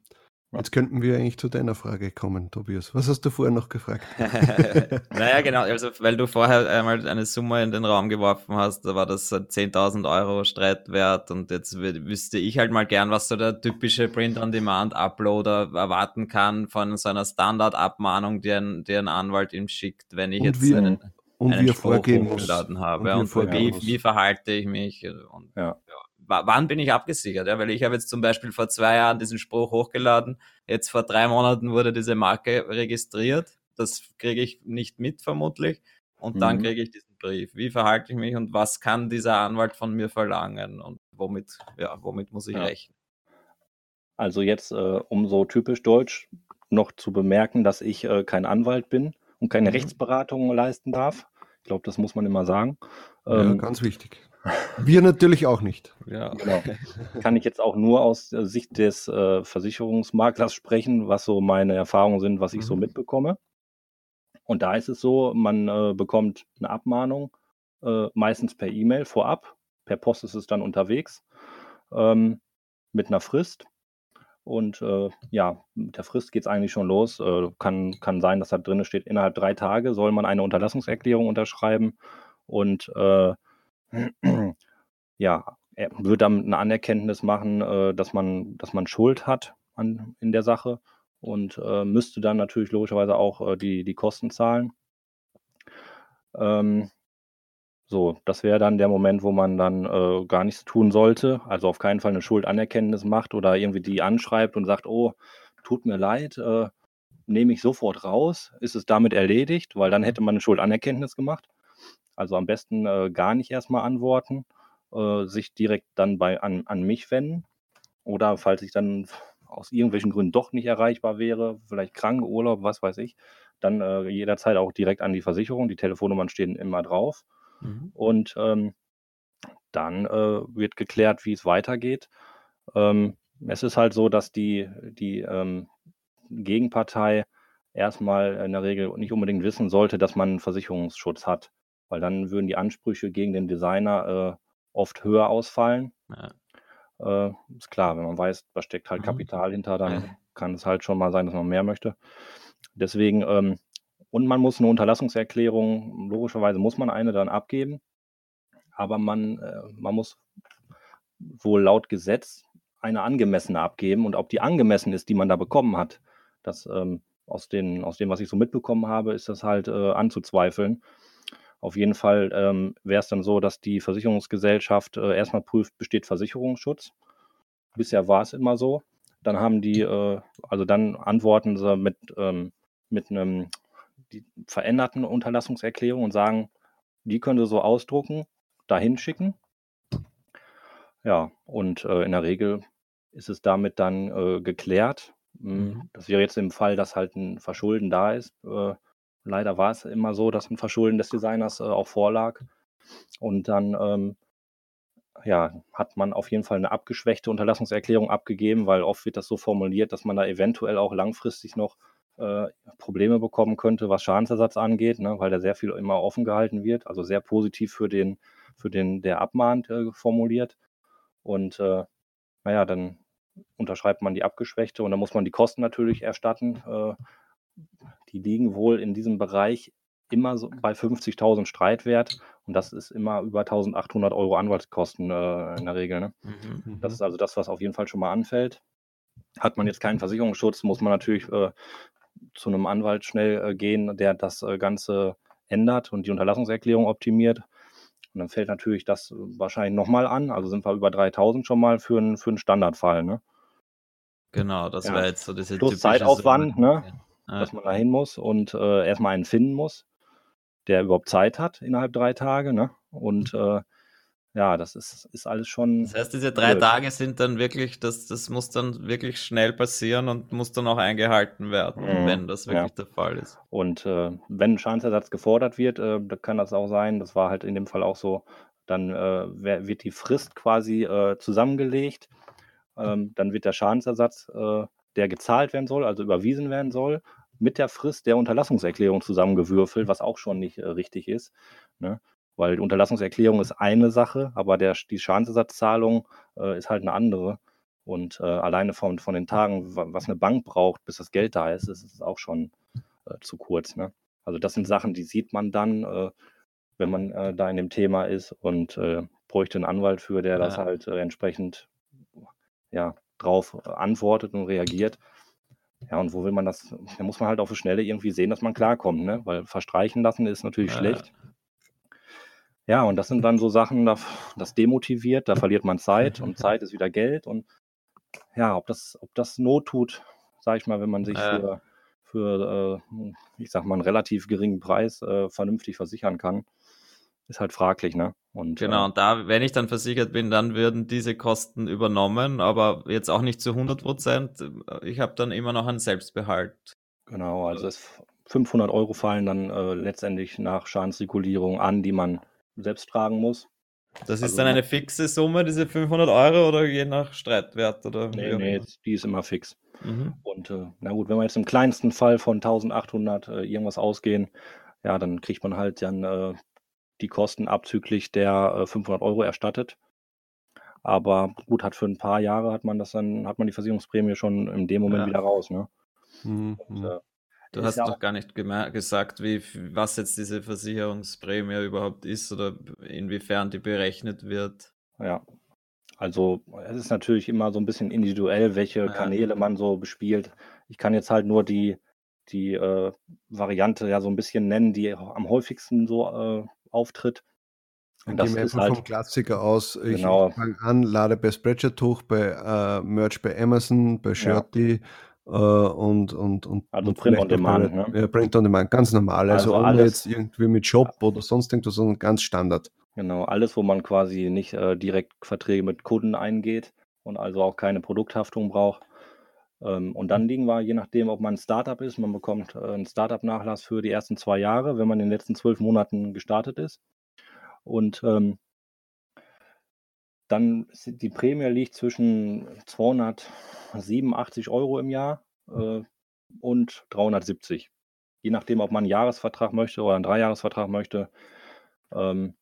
Jetzt könnten wir eigentlich zu deiner Frage kommen, Tobias. Was hast du vorher noch gefragt? naja, genau. Also, weil du vorher einmal eine Summe in den Raum geworfen hast, da war das 10.000 Euro Streitwert und jetzt wüsste ich halt mal gern, was so der typische Print-on-Demand-Uploader erwarten kann von so einer Standard-Abmahnung, die ein, die ein Anwalt ihm schickt, wenn ich und jetzt wie, einen, und einen wie Spruch hochgeladen habe. Und, und wie, wie, verhalte ich mich? Und, ja wann bin ich abgesichert? Ja, weil ich habe jetzt zum Beispiel vor zwei Jahren diesen Spruch hochgeladen. Jetzt vor drei Monaten wurde diese Marke registriert. Das kriege ich nicht mit vermutlich. Und mhm. dann kriege ich diesen Brief. Wie verhalte ich mich und was kann dieser Anwalt von mir verlangen und womit, ja, womit muss ich ja. rechnen? Also jetzt, äh, um so typisch deutsch noch zu bemerken, dass ich äh, kein Anwalt bin und keine mhm. Rechtsberatung leisten darf. Ich glaube, das muss man immer sagen. Ähm, ja, ganz wichtig. Wir natürlich auch nicht. Ja. Genau. Kann ich jetzt auch nur aus Sicht des äh, Versicherungsmaklers sprechen, was so meine Erfahrungen sind, was ich mhm. so mitbekomme. Und da ist es so, man äh, bekommt eine Abmahnung, äh, meistens per E-Mail vorab. Per Post ist es dann unterwegs ähm, mit einer Frist. Und äh, ja, mit der Frist geht es eigentlich schon los. Äh, kann, kann sein, dass da drin steht, innerhalb drei Tage soll man eine Unterlassungserklärung unterschreiben. Und äh, ja, er würde dann eine Anerkenntnis machen, äh, dass man, dass man Schuld hat an, in der Sache und äh, müsste dann natürlich logischerweise auch äh, die, die Kosten zahlen. Ähm, so, das wäre dann der Moment, wo man dann äh, gar nichts tun sollte. Also auf keinen Fall eine Schuldanerkenntnis macht oder irgendwie die anschreibt und sagt, oh, tut mir leid, äh, nehme ich sofort raus, ist es damit erledigt, weil dann hätte man eine Schuldanerkenntnis gemacht. Also am besten äh, gar nicht erstmal antworten, äh, sich direkt dann bei, an, an mich wenden. Oder falls ich dann aus irgendwelchen Gründen doch nicht erreichbar wäre, vielleicht krank, Urlaub, was weiß ich, dann äh, jederzeit auch direkt an die Versicherung. Die Telefonnummern stehen immer drauf. Mhm. Und ähm, dann äh, wird geklärt, wie es weitergeht. Ähm, es ist halt so, dass die, die ähm, Gegenpartei erstmal in der Regel nicht unbedingt wissen sollte, dass man einen Versicherungsschutz hat, weil dann würden die Ansprüche gegen den Designer äh, oft höher ausfallen. Ja. Äh, ist klar, wenn man weiß, da steckt halt mhm. Kapital hinter, dann ja. kann es halt schon mal sein, dass man mehr möchte. Deswegen, ähm, und man muss eine Unterlassungserklärung, logischerweise muss man eine dann abgeben, aber man, äh, man muss wohl laut Gesetz eine angemessene abgeben und ob die angemessen ist, die man da bekommen hat, das ähm, aus, den, aus dem, was ich so mitbekommen habe, ist das halt äh, anzuzweifeln. Auf jeden Fall ähm, wäre es dann so, dass die Versicherungsgesellschaft äh, erstmal prüft, besteht Versicherungsschutz. Bisher war es immer so. Dann haben die, äh, also dann antworten sie mit, ähm, mit einem veränderten Unterlassungserklärung und sagen, die können sie so ausdrucken, dahin schicken. Ja, und äh, in der Regel ist es damit dann äh, geklärt. Hm, mhm. Das wäre jetzt im Fall, dass halt ein Verschulden da ist. Äh, leider war es immer so, dass ein Verschulden des Designers äh, auch vorlag. Und dann ähm, ja, hat man auf jeden Fall eine abgeschwächte Unterlassungserklärung abgegeben, weil oft wird das so formuliert, dass man da eventuell auch langfristig noch äh, Probleme bekommen könnte, was Schadensersatz angeht, ne, weil da sehr viel immer offen gehalten wird, also sehr positiv für den, für den, der abmahnt, äh, formuliert. Und äh, naja, dann unterschreibt man die abgeschwächte und dann muss man die Kosten natürlich erstatten. Die liegen wohl in diesem Bereich immer so bei 50.000 Streitwert und das ist immer über 1.800 Euro Anwaltskosten äh, in der Regel. Ne? Mhm, mhm. Das ist also das, was auf jeden Fall schon mal anfällt. Hat man jetzt keinen Versicherungsschutz, muss man natürlich äh, zu einem Anwalt schnell äh, gehen, der das äh, Ganze ändert und die Unterlassungserklärung optimiert. Und dann fällt natürlich das wahrscheinlich nochmal an. Also sind wir über 3000 schon mal für, einen, für einen Standardfall. Ne? Genau, das ja. wäre jetzt so diese Plus Zeitaufwand, ne? Ja. Dass man da hin muss und äh, erstmal einen finden muss, der überhaupt Zeit hat innerhalb drei Tage. Ne? Und äh, ja, das ist, ist alles schon. Das heißt, diese drei blöd. Tage sind dann wirklich, das, das muss dann wirklich schnell passieren und muss dann auch eingehalten werden, mhm. wenn das wirklich ja. der Fall ist. Und äh, wenn ein Schadensersatz gefordert wird, äh, kann das auch sein, das war halt in dem Fall auch so, dann äh, wird die Frist quasi äh, zusammengelegt. Ähm, dann wird der Schadensersatz, äh, der gezahlt werden soll, also überwiesen werden soll, mit der Frist der Unterlassungserklärung zusammengewürfelt, was auch schon nicht äh, richtig ist. Ne? Weil die Unterlassungserklärung ist eine Sache, aber der, die Schadensersatzzahlung äh, ist halt eine andere. Und äh, alleine von, von den Tagen, was eine Bank braucht, bis das Geld da ist, ist es auch schon äh, zu kurz. Ne? Also das sind Sachen, die sieht man dann, äh, wenn man äh, da in dem Thema ist und bräuchte einen Anwalt für, der ja. das halt entsprechend ja, drauf antwortet und reagiert. Ja, und wo will man das? Da muss man halt auf die Schnelle irgendwie sehen, dass man klarkommt, ne? Weil verstreichen lassen ist natürlich ja. schlecht. Ja, und das sind dann so Sachen, das demotiviert, da verliert man Zeit und Zeit ist wieder Geld. Und ja, ob das, ob das Not tut, sage ich mal, wenn man sich für, für äh, ich sag mal, einen relativ geringen Preis äh, vernünftig versichern kann, ist halt fraglich, ne? Und, genau, äh, und da, wenn ich dann versichert bin, dann würden diese Kosten übernommen, aber jetzt auch nicht zu 100 Prozent. Ich habe dann immer noch einen Selbstbehalt. Genau, also es 500 Euro fallen dann äh, letztendlich nach Schadensregulierung an, die man selbst tragen muss. Das ist also, dann eine fixe Summe, diese 500 Euro oder je nach Streitwert? Oder nee, nee, die ist immer fix. Mhm. Und äh, na gut, wenn wir jetzt im kleinsten Fall von 1800 äh, irgendwas ausgehen, ja, dann kriegt man halt dann äh, die Kosten abzüglich der 500 äh, Euro erstattet. Aber gut, hat für ein paar Jahre hat man das dann, hat man die Versicherungsprämie schon in dem Moment ja. wieder raus. Ne? Mhm. Und, äh, Du hast doch gar nicht gesagt, wie, was jetzt diese Versicherungsprämie überhaupt ist oder inwiefern die berechnet wird. Ja, also es ist natürlich immer so ein bisschen individuell, welche ja. Kanäle man so bespielt. Ich kann jetzt halt nur die, die äh, Variante ja so ein bisschen nennen, die am häufigsten so äh, auftritt. Und das einfach halt, vom Klassiker aus. Ich genau. fange an, lade bei Spreadshirt hoch, bei äh, Merch bei Amazon, bei Shirty, ja äh, und, und, und, also und Print on Demand, ne? Ja, Print on Demand, ganz normal. Also, also ohne jetzt irgendwie mit Shop oder sonst irgendwas, sondern ganz Standard. Genau, alles, wo man quasi nicht äh, direkt Verträge mit Kunden eingeht und also auch keine Produkthaftung braucht. Ähm, und dann liegen wir, je nachdem, ob man ein Startup ist, man bekommt äh, einen Startup-Nachlass für die ersten zwei Jahre, wenn man in den letzten zwölf Monaten gestartet ist. Und ähm, dann die Prämie liegt zwischen 287 Euro im Jahr äh, und 370. Je nachdem, ob man einen Jahresvertrag möchte oder einen Dreijahresvertrag möchte. Ähm,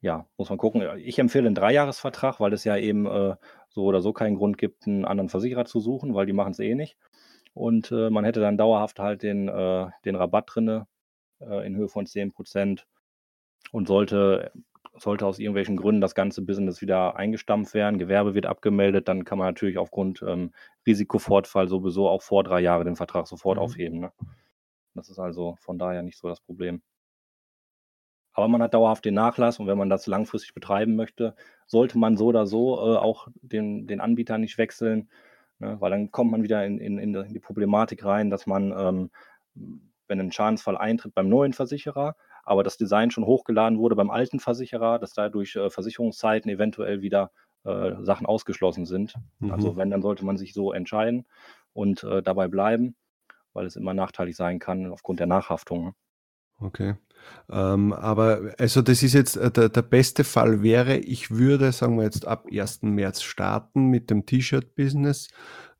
ja, muss man gucken. Ich empfehle einen Dreijahresvertrag, weil es ja eben äh, so oder so keinen Grund gibt, einen anderen Versicherer zu suchen, weil die machen es eh nicht. Und äh, man hätte dann dauerhaft halt den, äh, den Rabatt drinne äh, in Höhe von 10% und sollte, sollte aus irgendwelchen Gründen das ganze Business wieder eingestampft werden, Gewerbe wird abgemeldet, dann kann man natürlich aufgrund ähm, Risikofortfall sowieso auch vor drei Jahren den Vertrag sofort mhm. aufheben. Ne? Das ist also von daher nicht so das Problem. Aber man hat dauerhaft den Nachlass und wenn man das langfristig betreiben möchte, sollte man so oder so äh, auch den, den Anbieter nicht wechseln, ne? weil dann kommt man wieder in, in, in die Problematik rein, dass man, ähm, wenn ein Schadensfall eintritt beim neuen Versicherer, aber das Design schon hochgeladen wurde beim alten Versicherer, dass da durch äh, Versicherungszeiten eventuell wieder äh, Sachen ausgeschlossen sind. Mhm. Also wenn, dann sollte man sich so entscheiden und äh, dabei bleiben, weil es immer nachteilig sein kann aufgrund der Nachhaftung. Ne? Okay. Ähm, aber also das ist jetzt äh, der, der beste Fall wäre, ich würde, sagen wir jetzt ab 1. März starten mit dem T-Shirt-Business,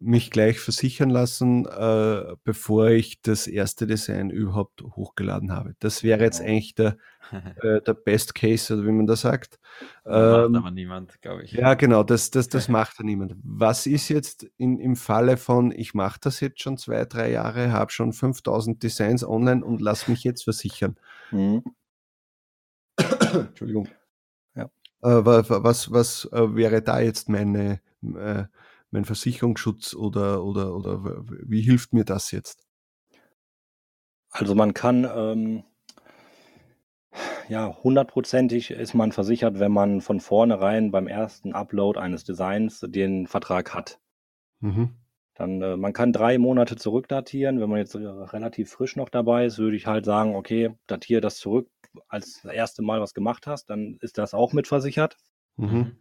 mich gleich versichern lassen, äh, bevor ich das erste Design überhaupt hochgeladen habe. Das wäre jetzt genau. eigentlich der, äh, der Best Case, oder wie man da sagt. Ähm, macht aber niemand, glaube ich. Ja, genau, das, das, das macht ja niemand. Was ist jetzt in, im Falle von, ich mache das jetzt schon zwei, drei Jahre, habe schon 5000 Designs online und lass mich jetzt versichern? Mhm. Entschuldigung. Ja. Äh, was was äh, wäre da jetzt meine, äh, mein Versicherungsschutz oder, oder, oder wie hilft mir das jetzt? Also man kann ähm, ja hundertprozentig ist man versichert, wenn man von vornherein beim ersten Upload eines Designs den Vertrag hat. Mhm. Dann, äh, man kann drei Monate zurückdatieren. Wenn man jetzt relativ frisch noch dabei ist, würde ich halt sagen, okay, datiere das zurück, als das erste Mal was gemacht hast, dann ist das auch mitversichert. Mhm.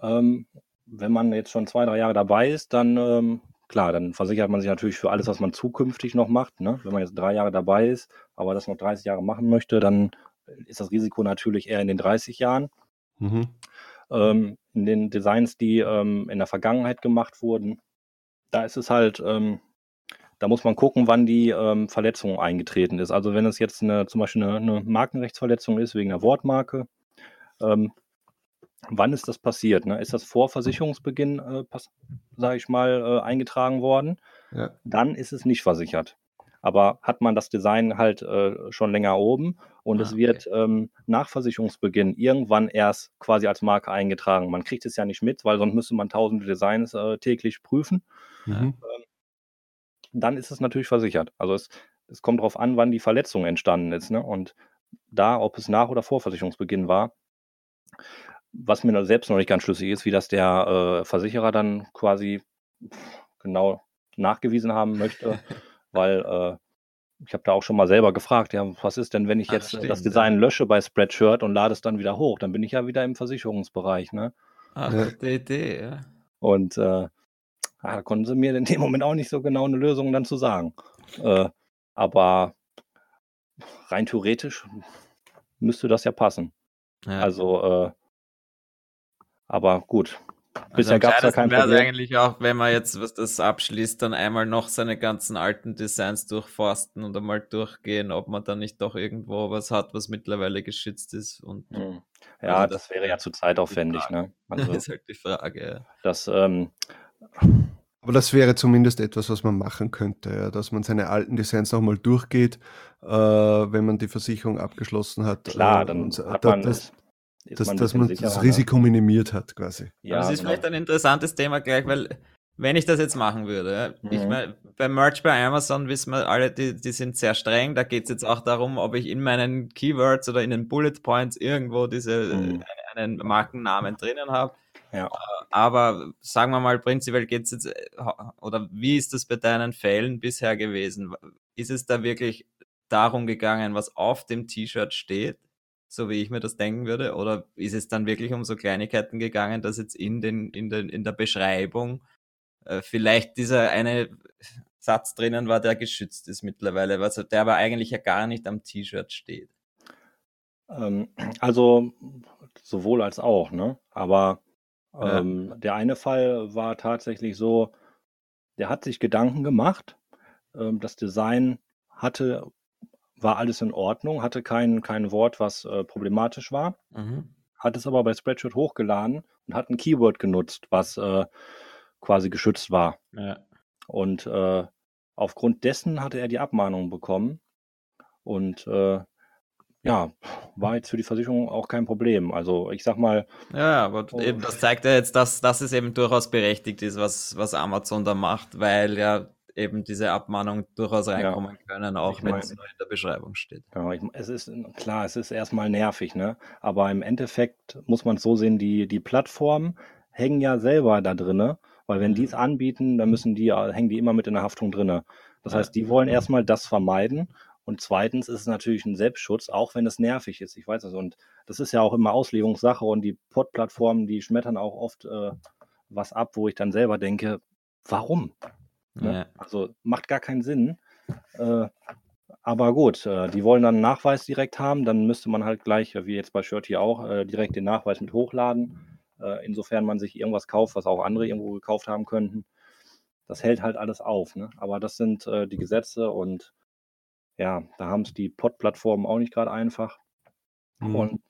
Ähm, wenn man jetzt schon zwei, drei Jahre dabei ist, dann ähm, klar, dann versichert man sich natürlich für alles, was man zukünftig noch macht. Ne? Wenn man jetzt drei Jahre dabei ist, aber das noch 30 Jahre machen möchte, dann ist das Risiko natürlich eher in den 30 Jahren. Mhm. Ähm, in den Designs, die ähm, in der Vergangenheit gemacht wurden, da ist es halt, ähm, da muss man gucken, wann die ähm, Verletzung eingetreten ist. Also wenn es jetzt eine, zum Beispiel eine, eine Markenrechtsverletzung ist wegen einer Wortmarke, ähm, wann ist das passiert? Ne? Ist das vor Versicherungsbeginn, äh, sage ich mal, äh, eingetragen worden? Ja. Dann ist es nicht versichert. Aber hat man das Design halt äh, schon länger oben und ah, es wird okay. ähm, nach Versicherungsbeginn irgendwann erst quasi als Marke eingetragen. Man kriegt es ja nicht mit, weil sonst müsste man tausende Designs äh, täglich prüfen. Mhm. Ähm, dann ist es natürlich versichert. Also es, es kommt darauf an, wann die Verletzung entstanden ist. Ne? Und da, ob es nach oder vor Versicherungsbeginn war, was mir selbst noch nicht ganz schlüssig ist, wie das der äh, Versicherer dann quasi genau nachgewiesen haben möchte, weil äh, ich habe da auch schon mal selber gefragt, ja, was ist denn, wenn ich jetzt Ach, das Design lösche bei Spreadshirt und lade es dann wieder hoch? Dann bin ich ja wieder im Versicherungsbereich, ne? Ach, gute Idee, ja. Und äh, da konnten sie mir in dem Moment auch nicht so genau eine Lösung dann zu sagen. Äh, aber rein theoretisch müsste das ja passen. Ja. Also äh, aber gut. Also Bisher gab es ja kein Problem. eigentlich auch, wenn man jetzt was das abschließt, dann einmal noch seine ganzen alten Designs durchforsten und einmal durchgehen, ob man dann nicht doch irgendwo was hat, was mittlerweile geschützt ist. Und hm. Ja, also das, das, wäre ja zu zeitaufwendig. Ne? Also, das ist halt die Frage. Ja. Das, ähm, aber das wäre zumindest etwas, was man machen könnte, ja, dass man seine alten Designs nochmal durchgeht, äh, wenn man die Versicherung abgeschlossen hat. Klar, äh, dann hat man das, dass, man, dass man das Risiko minimiert hat, quasi. Ja, das ist genau. vielleicht ein interessantes Thema gleich, weil wenn ich das jetzt machen würde, mhm. ich meine, beim Merch bei Amazon wissen wir alle, die, die sind sehr streng. Da geht es jetzt auch darum, ob ich in meinen Keywords oder in den Bullet Points irgendwo diese mhm. Einen Markennamen drinnen habe. Ja. Äh, aber sagen wir mal, prinzipiell geht es jetzt, äh, oder wie ist das bei deinen Fällen bisher gewesen? Ist es da wirklich darum gegangen, was auf dem T-Shirt steht? So wie ich mir das denken würde? Oder ist es dann wirklich um so Kleinigkeiten gegangen, dass jetzt in, den, in, den, in der Beschreibung äh, vielleicht dieser eine Satz drinnen war, der geschützt ist mittlerweile, also der aber eigentlich ja gar nicht am T-Shirt steht. Ähm, also sowohl als auch, ne? Aber ähm, ja. der eine Fall war tatsächlich so, der hat sich Gedanken gemacht. Ähm, das Design hatte, war alles in Ordnung, hatte kein, kein Wort, was äh, problematisch war. Mhm. Hat es aber bei Spreadshirt hochgeladen und hat ein Keyword genutzt, was äh, quasi geschützt war. Ja. Und äh, aufgrund dessen hatte er die Abmahnung bekommen. Und äh, ja, war jetzt für die Versicherung auch kein Problem. Also ich sag mal. Ja, aber oh, eben, das zeigt ja jetzt, dass, dass es eben durchaus berechtigt ist, was, was Amazon da macht, weil ja eben diese Abmahnungen durchaus reinkommen ja, können, auch wenn es nur in der Beschreibung steht. Ja, ich, es ist klar, es ist erstmal nervig, ne? Aber im Endeffekt muss man es so sehen, die, die Plattformen hängen ja selber da drinne, weil wenn die es mhm. anbieten, dann müssen die, hängen die immer mit in der Haftung drinne. Das heißt, die wollen erstmal das vermeiden und zweitens ist es natürlich ein Selbstschutz, auch wenn es nervig ist. Ich weiß das. Und das ist ja auch immer Auslegungssache und die Pod-Plattformen, die schmettern auch oft äh, was ab, wo ich dann selber denke, warum? Ne? Also macht gar keinen Sinn. Äh, aber gut, äh, die wollen dann einen Nachweis direkt haben, dann müsste man halt gleich, wie jetzt bei Shirt hier auch, äh, direkt den Nachweis mit hochladen. Äh, insofern man sich irgendwas kauft, was auch andere irgendwo gekauft haben könnten. Das hält halt alles auf. Ne? Aber das sind äh, die Gesetze und ja, da haben es die Pod-Plattformen auch nicht gerade einfach. Mhm. Und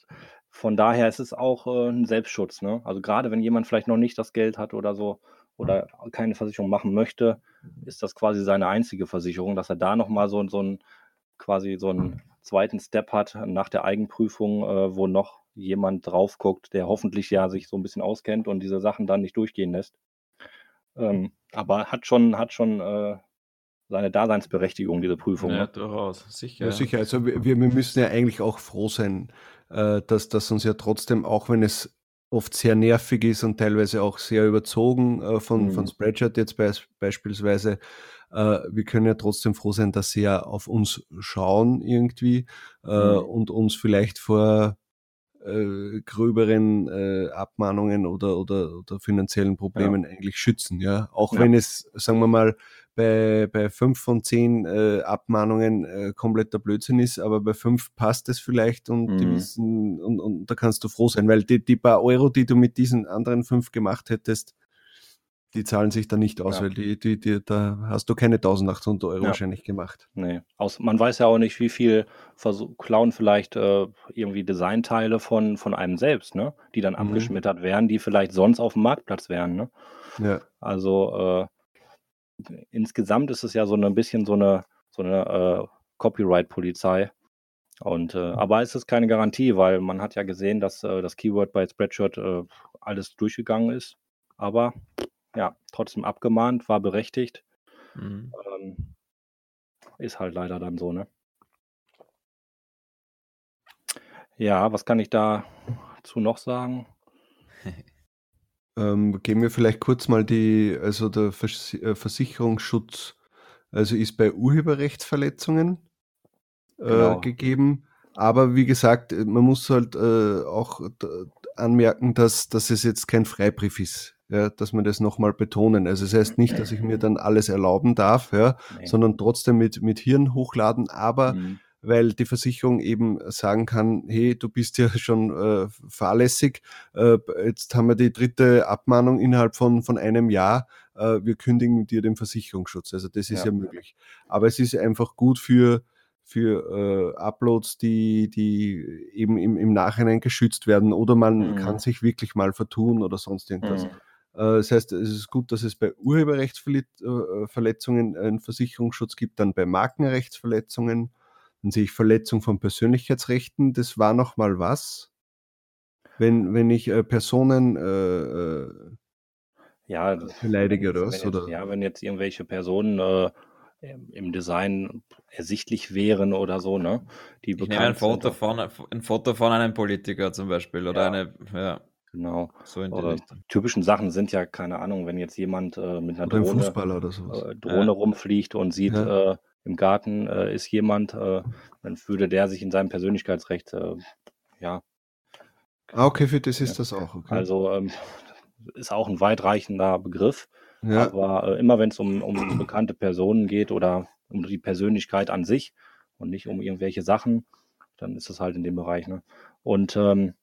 von daher ist es auch äh, ein Selbstschutz. Ne? Also gerade wenn jemand vielleicht noch nicht das Geld hat oder so oder keine Versicherung machen möchte, ist das quasi seine einzige Versicherung, dass er da nochmal so, so ein quasi so einen zweiten Step hat nach der Eigenprüfung, äh, wo noch jemand drauf guckt, der hoffentlich ja sich so ein bisschen auskennt und diese Sachen dann nicht durchgehen lässt. Ähm, aber hat schon, hat schon äh, seine Daseinsberechtigung, diese Prüfung. Ja, ne? durchaus, sicher. Ja, sicher. Also wir, wir müssen ja eigentlich auch froh sein, äh, dass das uns ja trotzdem, auch wenn es oft sehr nervig ist und teilweise auch sehr überzogen äh, von, mhm. von Spreadshirt jetzt be beispielsweise, äh, wir können ja trotzdem froh sein, dass sie ja auf uns schauen irgendwie äh, mhm. und uns vielleicht vor äh, gröberen äh, Abmahnungen oder, oder, oder finanziellen Problemen ja. eigentlich schützen. Ja, auch ja. wenn es, sagen wir mal, bei, bei fünf von zehn äh, Abmahnungen äh, kompletter Blödsinn ist, aber bei fünf passt es vielleicht und mhm. die wissen, und, und da kannst du froh sein, weil die, die paar Euro, die du mit diesen anderen fünf gemacht hättest, die zahlen sich da nicht aus, ja. weil die, die, die, da hast du keine 1800 Euro ja. wahrscheinlich gemacht. Nee, aus, man weiß ja auch nicht, wie viel Versuch, klauen vielleicht äh, irgendwie Designteile von, von einem selbst, ne? die dann mhm. abgeschmettert wären, die vielleicht sonst auf dem Marktplatz wären. Ne? Ja. Also äh, insgesamt ist es ja so ein bisschen so eine, so eine äh, Copyright-Polizei. Und, äh, aber es ist keine Garantie, weil man hat ja gesehen, dass äh, das Keyword bei Spreadshirt äh, alles durchgegangen ist. Aber ja, trotzdem abgemahnt, war berechtigt. Mhm. Ähm, ist halt leider dann so, ne? Ja, was kann ich dazu noch sagen? ähm, geben wir vielleicht kurz mal die, also der Vers äh, Versicherungsschutz, also ist bei Urheberrechtsverletzungen äh, genau. gegeben. Aber wie gesagt, man muss halt äh, auch anmerken, dass, dass es jetzt kein Freibrief ist ja, dass wir das nochmal betonen. Also es das heißt nicht, dass ich mir dann alles erlauben darf, ja, sondern trotzdem mit, mit Hirn hochladen, aber mhm. Weil die Versicherung eben sagen kann, hey, du bist ja schon äh, fahrlässig, äh, jetzt haben wir die dritte Abmahnung innerhalb von, von einem Jahr, äh, wir kündigen dir den Versicherungsschutz. Also das ist ja, ja möglich. Aber es ist einfach gut für für äh, Uploads, die, die eben im, im Nachhinein geschützt werden oder man mhm. kann sich wirklich mal vertun oder sonst irgendwas. Mhm. Äh, das heißt, es ist gut, dass es bei Urheberrechtsverletzungen einen Versicherungsschutz gibt, dann bei Markenrechtsverletzungen. Dann sehe ich Verletzung von Persönlichkeitsrechten. Das war noch mal was. Wenn, wenn ich äh, Personen äh, ja, beleidige oder was? Oder? Ja, wenn jetzt irgendwelche Personen äh, im Design ersichtlich wären oder so, ne? Die ich nehme ein Foto, von, ein Foto von einem Politiker zum Beispiel oder ja. eine, ja. Genau. So in Oder typischen Sachen sind ja, keine Ahnung, wenn jetzt jemand äh, mit einer Oder Drohne, oder sowas. äh, Drohne rumfliegt und sieht, Ja. äh, im Garten äh, ist jemand, äh, dann würde der sich in seinem Persönlichkeitsrecht, äh, ja, Ah, okay, für das ist das auch, okay. also ähm, ist auch ein weitreichender Begriff. Ja. Aber äh, immer wenn es um, um bekannte Personen geht oder um die Persönlichkeit an sich und nicht um irgendwelche Sachen, dann ist es halt in dem Bereich. Ne? Und ähm,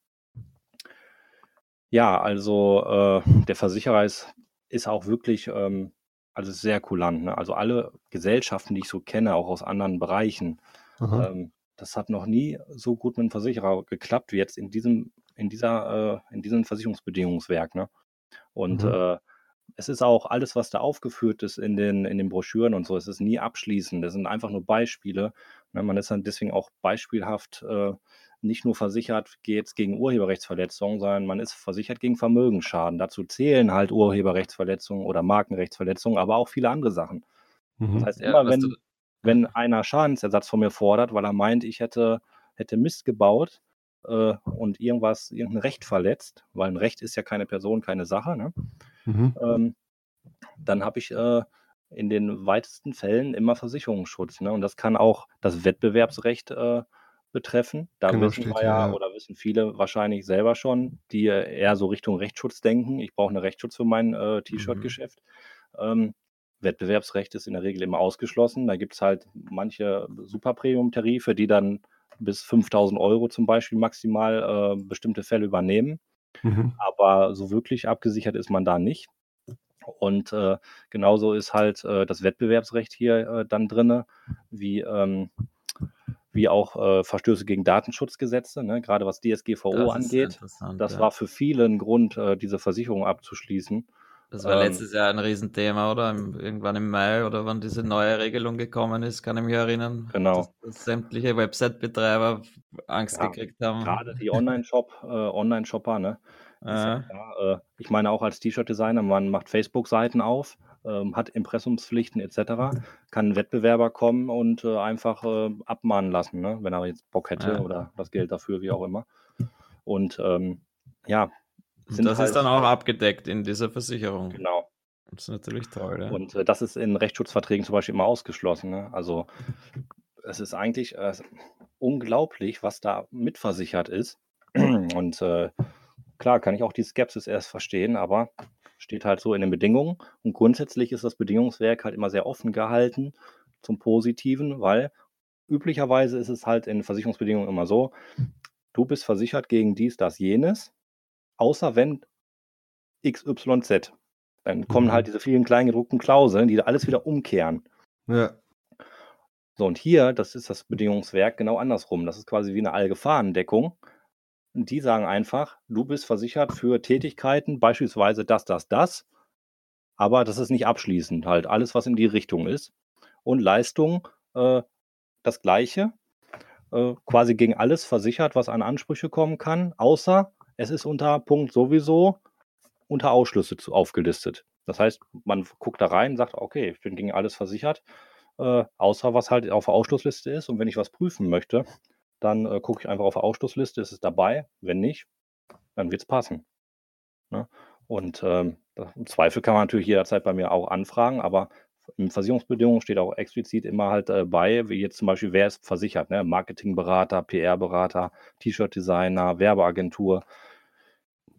ja, also äh, der Versicherer ist, ist auch wirklich ähm, also sehr kulant. Ne? Also alle Gesellschaften, die ich so kenne, auch aus anderen Bereichen, ähm, das hat noch nie so gut mit dem Versicherer geklappt wie jetzt in diesem, in dieser, äh, in diesem Versicherungsbedingungswerk. Ne? Und mhm. äh, es ist auch alles, was da aufgeführt ist in den, in den Broschüren und so, es ist nie abschließend. Das sind einfach nur Beispiele. Ne? Man ist dann deswegen auch beispielhaft äh, nicht nur versichert geht es gegen Urheberrechtsverletzungen, sondern man ist versichert gegen Vermögensschaden. Dazu zählen halt Urheberrechtsverletzungen oder Markenrechtsverletzungen, aber auch viele andere Sachen. Mhm. Das heißt, immer ja, wenn, du... wenn einer Schadensersatz von mir fordert, weil er meint, ich hätte, hätte Mist gebaut äh, und irgendwas, irgendein Recht verletzt, weil ein Recht ist ja keine Person, keine Sache, ne? mhm. ähm, dann habe ich äh, in den weitesten Fällen immer Versicherungsschutz. Ne? Und das kann auch das Wettbewerbsrecht äh, betreffen. Da genau, wissen wir ja, ja, oder wissen viele wahrscheinlich selber schon, die eher so Richtung Rechtsschutz denken. Ich brauche einen Rechtsschutz für mein äh, T-Shirt-Geschäft. Mhm. Ähm, Wettbewerbsrecht ist in der Regel immer ausgeschlossen. Da gibt es halt manche Super-Premium-Tarife, die dann bis 5000 Euro zum Beispiel maximal äh, bestimmte Fälle übernehmen. Mhm. Aber so wirklich abgesichert ist man da nicht. Und äh, genauso ist halt äh, das Wettbewerbsrecht hier äh, dann drin, wie ähm, wie auch äh, Verstöße gegen Datenschutzgesetze, ne, gerade was DSGVO das angeht. Das ja. war für viele ein Grund, äh, diese Versicherung abzuschließen. Das war ähm, letztes Jahr ein Riesenthema, oder? Im, irgendwann im Mai oder wann diese neue Regelung gekommen ist, kann ich mich erinnern. Genau. Dass, dass sämtliche Website-Betreiber Angst ja, gekriegt haben. Gerade die Online-Shop, äh, Online-Shopper, ne? Ja. Äh, ich meine auch als T-Shirt-Designer, man macht Facebook-Seiten auf, ähm, hat Impressumspflichten etc., kann ein Wettbewerber kommen und äh, einfach äh, abmahnen lassen, ne? wenn er jetzt Bock hätte ja. oder das Geld dafür, wie auch immer. Und ähm, ja. das halt, ist dann auch abgedeckt in dieser Versicherung. Genau. Das ist natürlich toll. Ja? Und äh, das ist in Rechtsschutzverträgen zum Beispiel immer ausgeschlossen. Ne? Also es ist eigentlich äh, unglaublich, was da mitversichert ist. Und äh, klar kann ich auch die Skepsis erst verstehen, aber steht halt so in den Bedingungen. Und grundsätzlich ist das Bedingungswerk halt immer sehr offen gehalten zum Positiven, weil üblicherweise ist es halt in Versicherungsbedingungen immer so, du bist versichert gegen dies, das, jenes, außer wenn XYZ. Dann kommen mhm. halt diese vielen kleingedruckten Klauseln, die alles wieder umkehren. Ja. So, und hier, das ist das Bedingungswerk genau andersrum. Das ist quasi wie eine Allgefahrendeckung. Die sagen einfach, du bist versichert für Tätigkeiten, beispielsweise das, das, das. Aber das ist nicht abschließend, halt alles, was in die Richtung ist. Und Leistung äh, das Gleiche. Äh, quasi gegen alles versichert, was an Ansprüche kommen kann, außer es ist unter Punkt sowieso unter Ausschlüsse zu, aufgelistet. Das heißt, man guckt da rein sagt, okay, ich bin gegen alles versichert, äh, außer was halt auf der Ausschlussliste ist. Und wenn ich was prüfen möchte, dann äh, gucke ich einfach auf der Ausschlussliste, ist es dabei. Wenn nicht, dann wird es passen. Ne? Und ähm, im Zweifel kann man natürlich jederzeit bei mir auch anfragen, aber in Versicherungsbedingungen steht auch explizit immer halt äh, bei, wie jetzt zum Beispiel, wer ist versichert, ne? Marketingberater, PR-Berater, T-Shirt-Designer, Werbeagentur.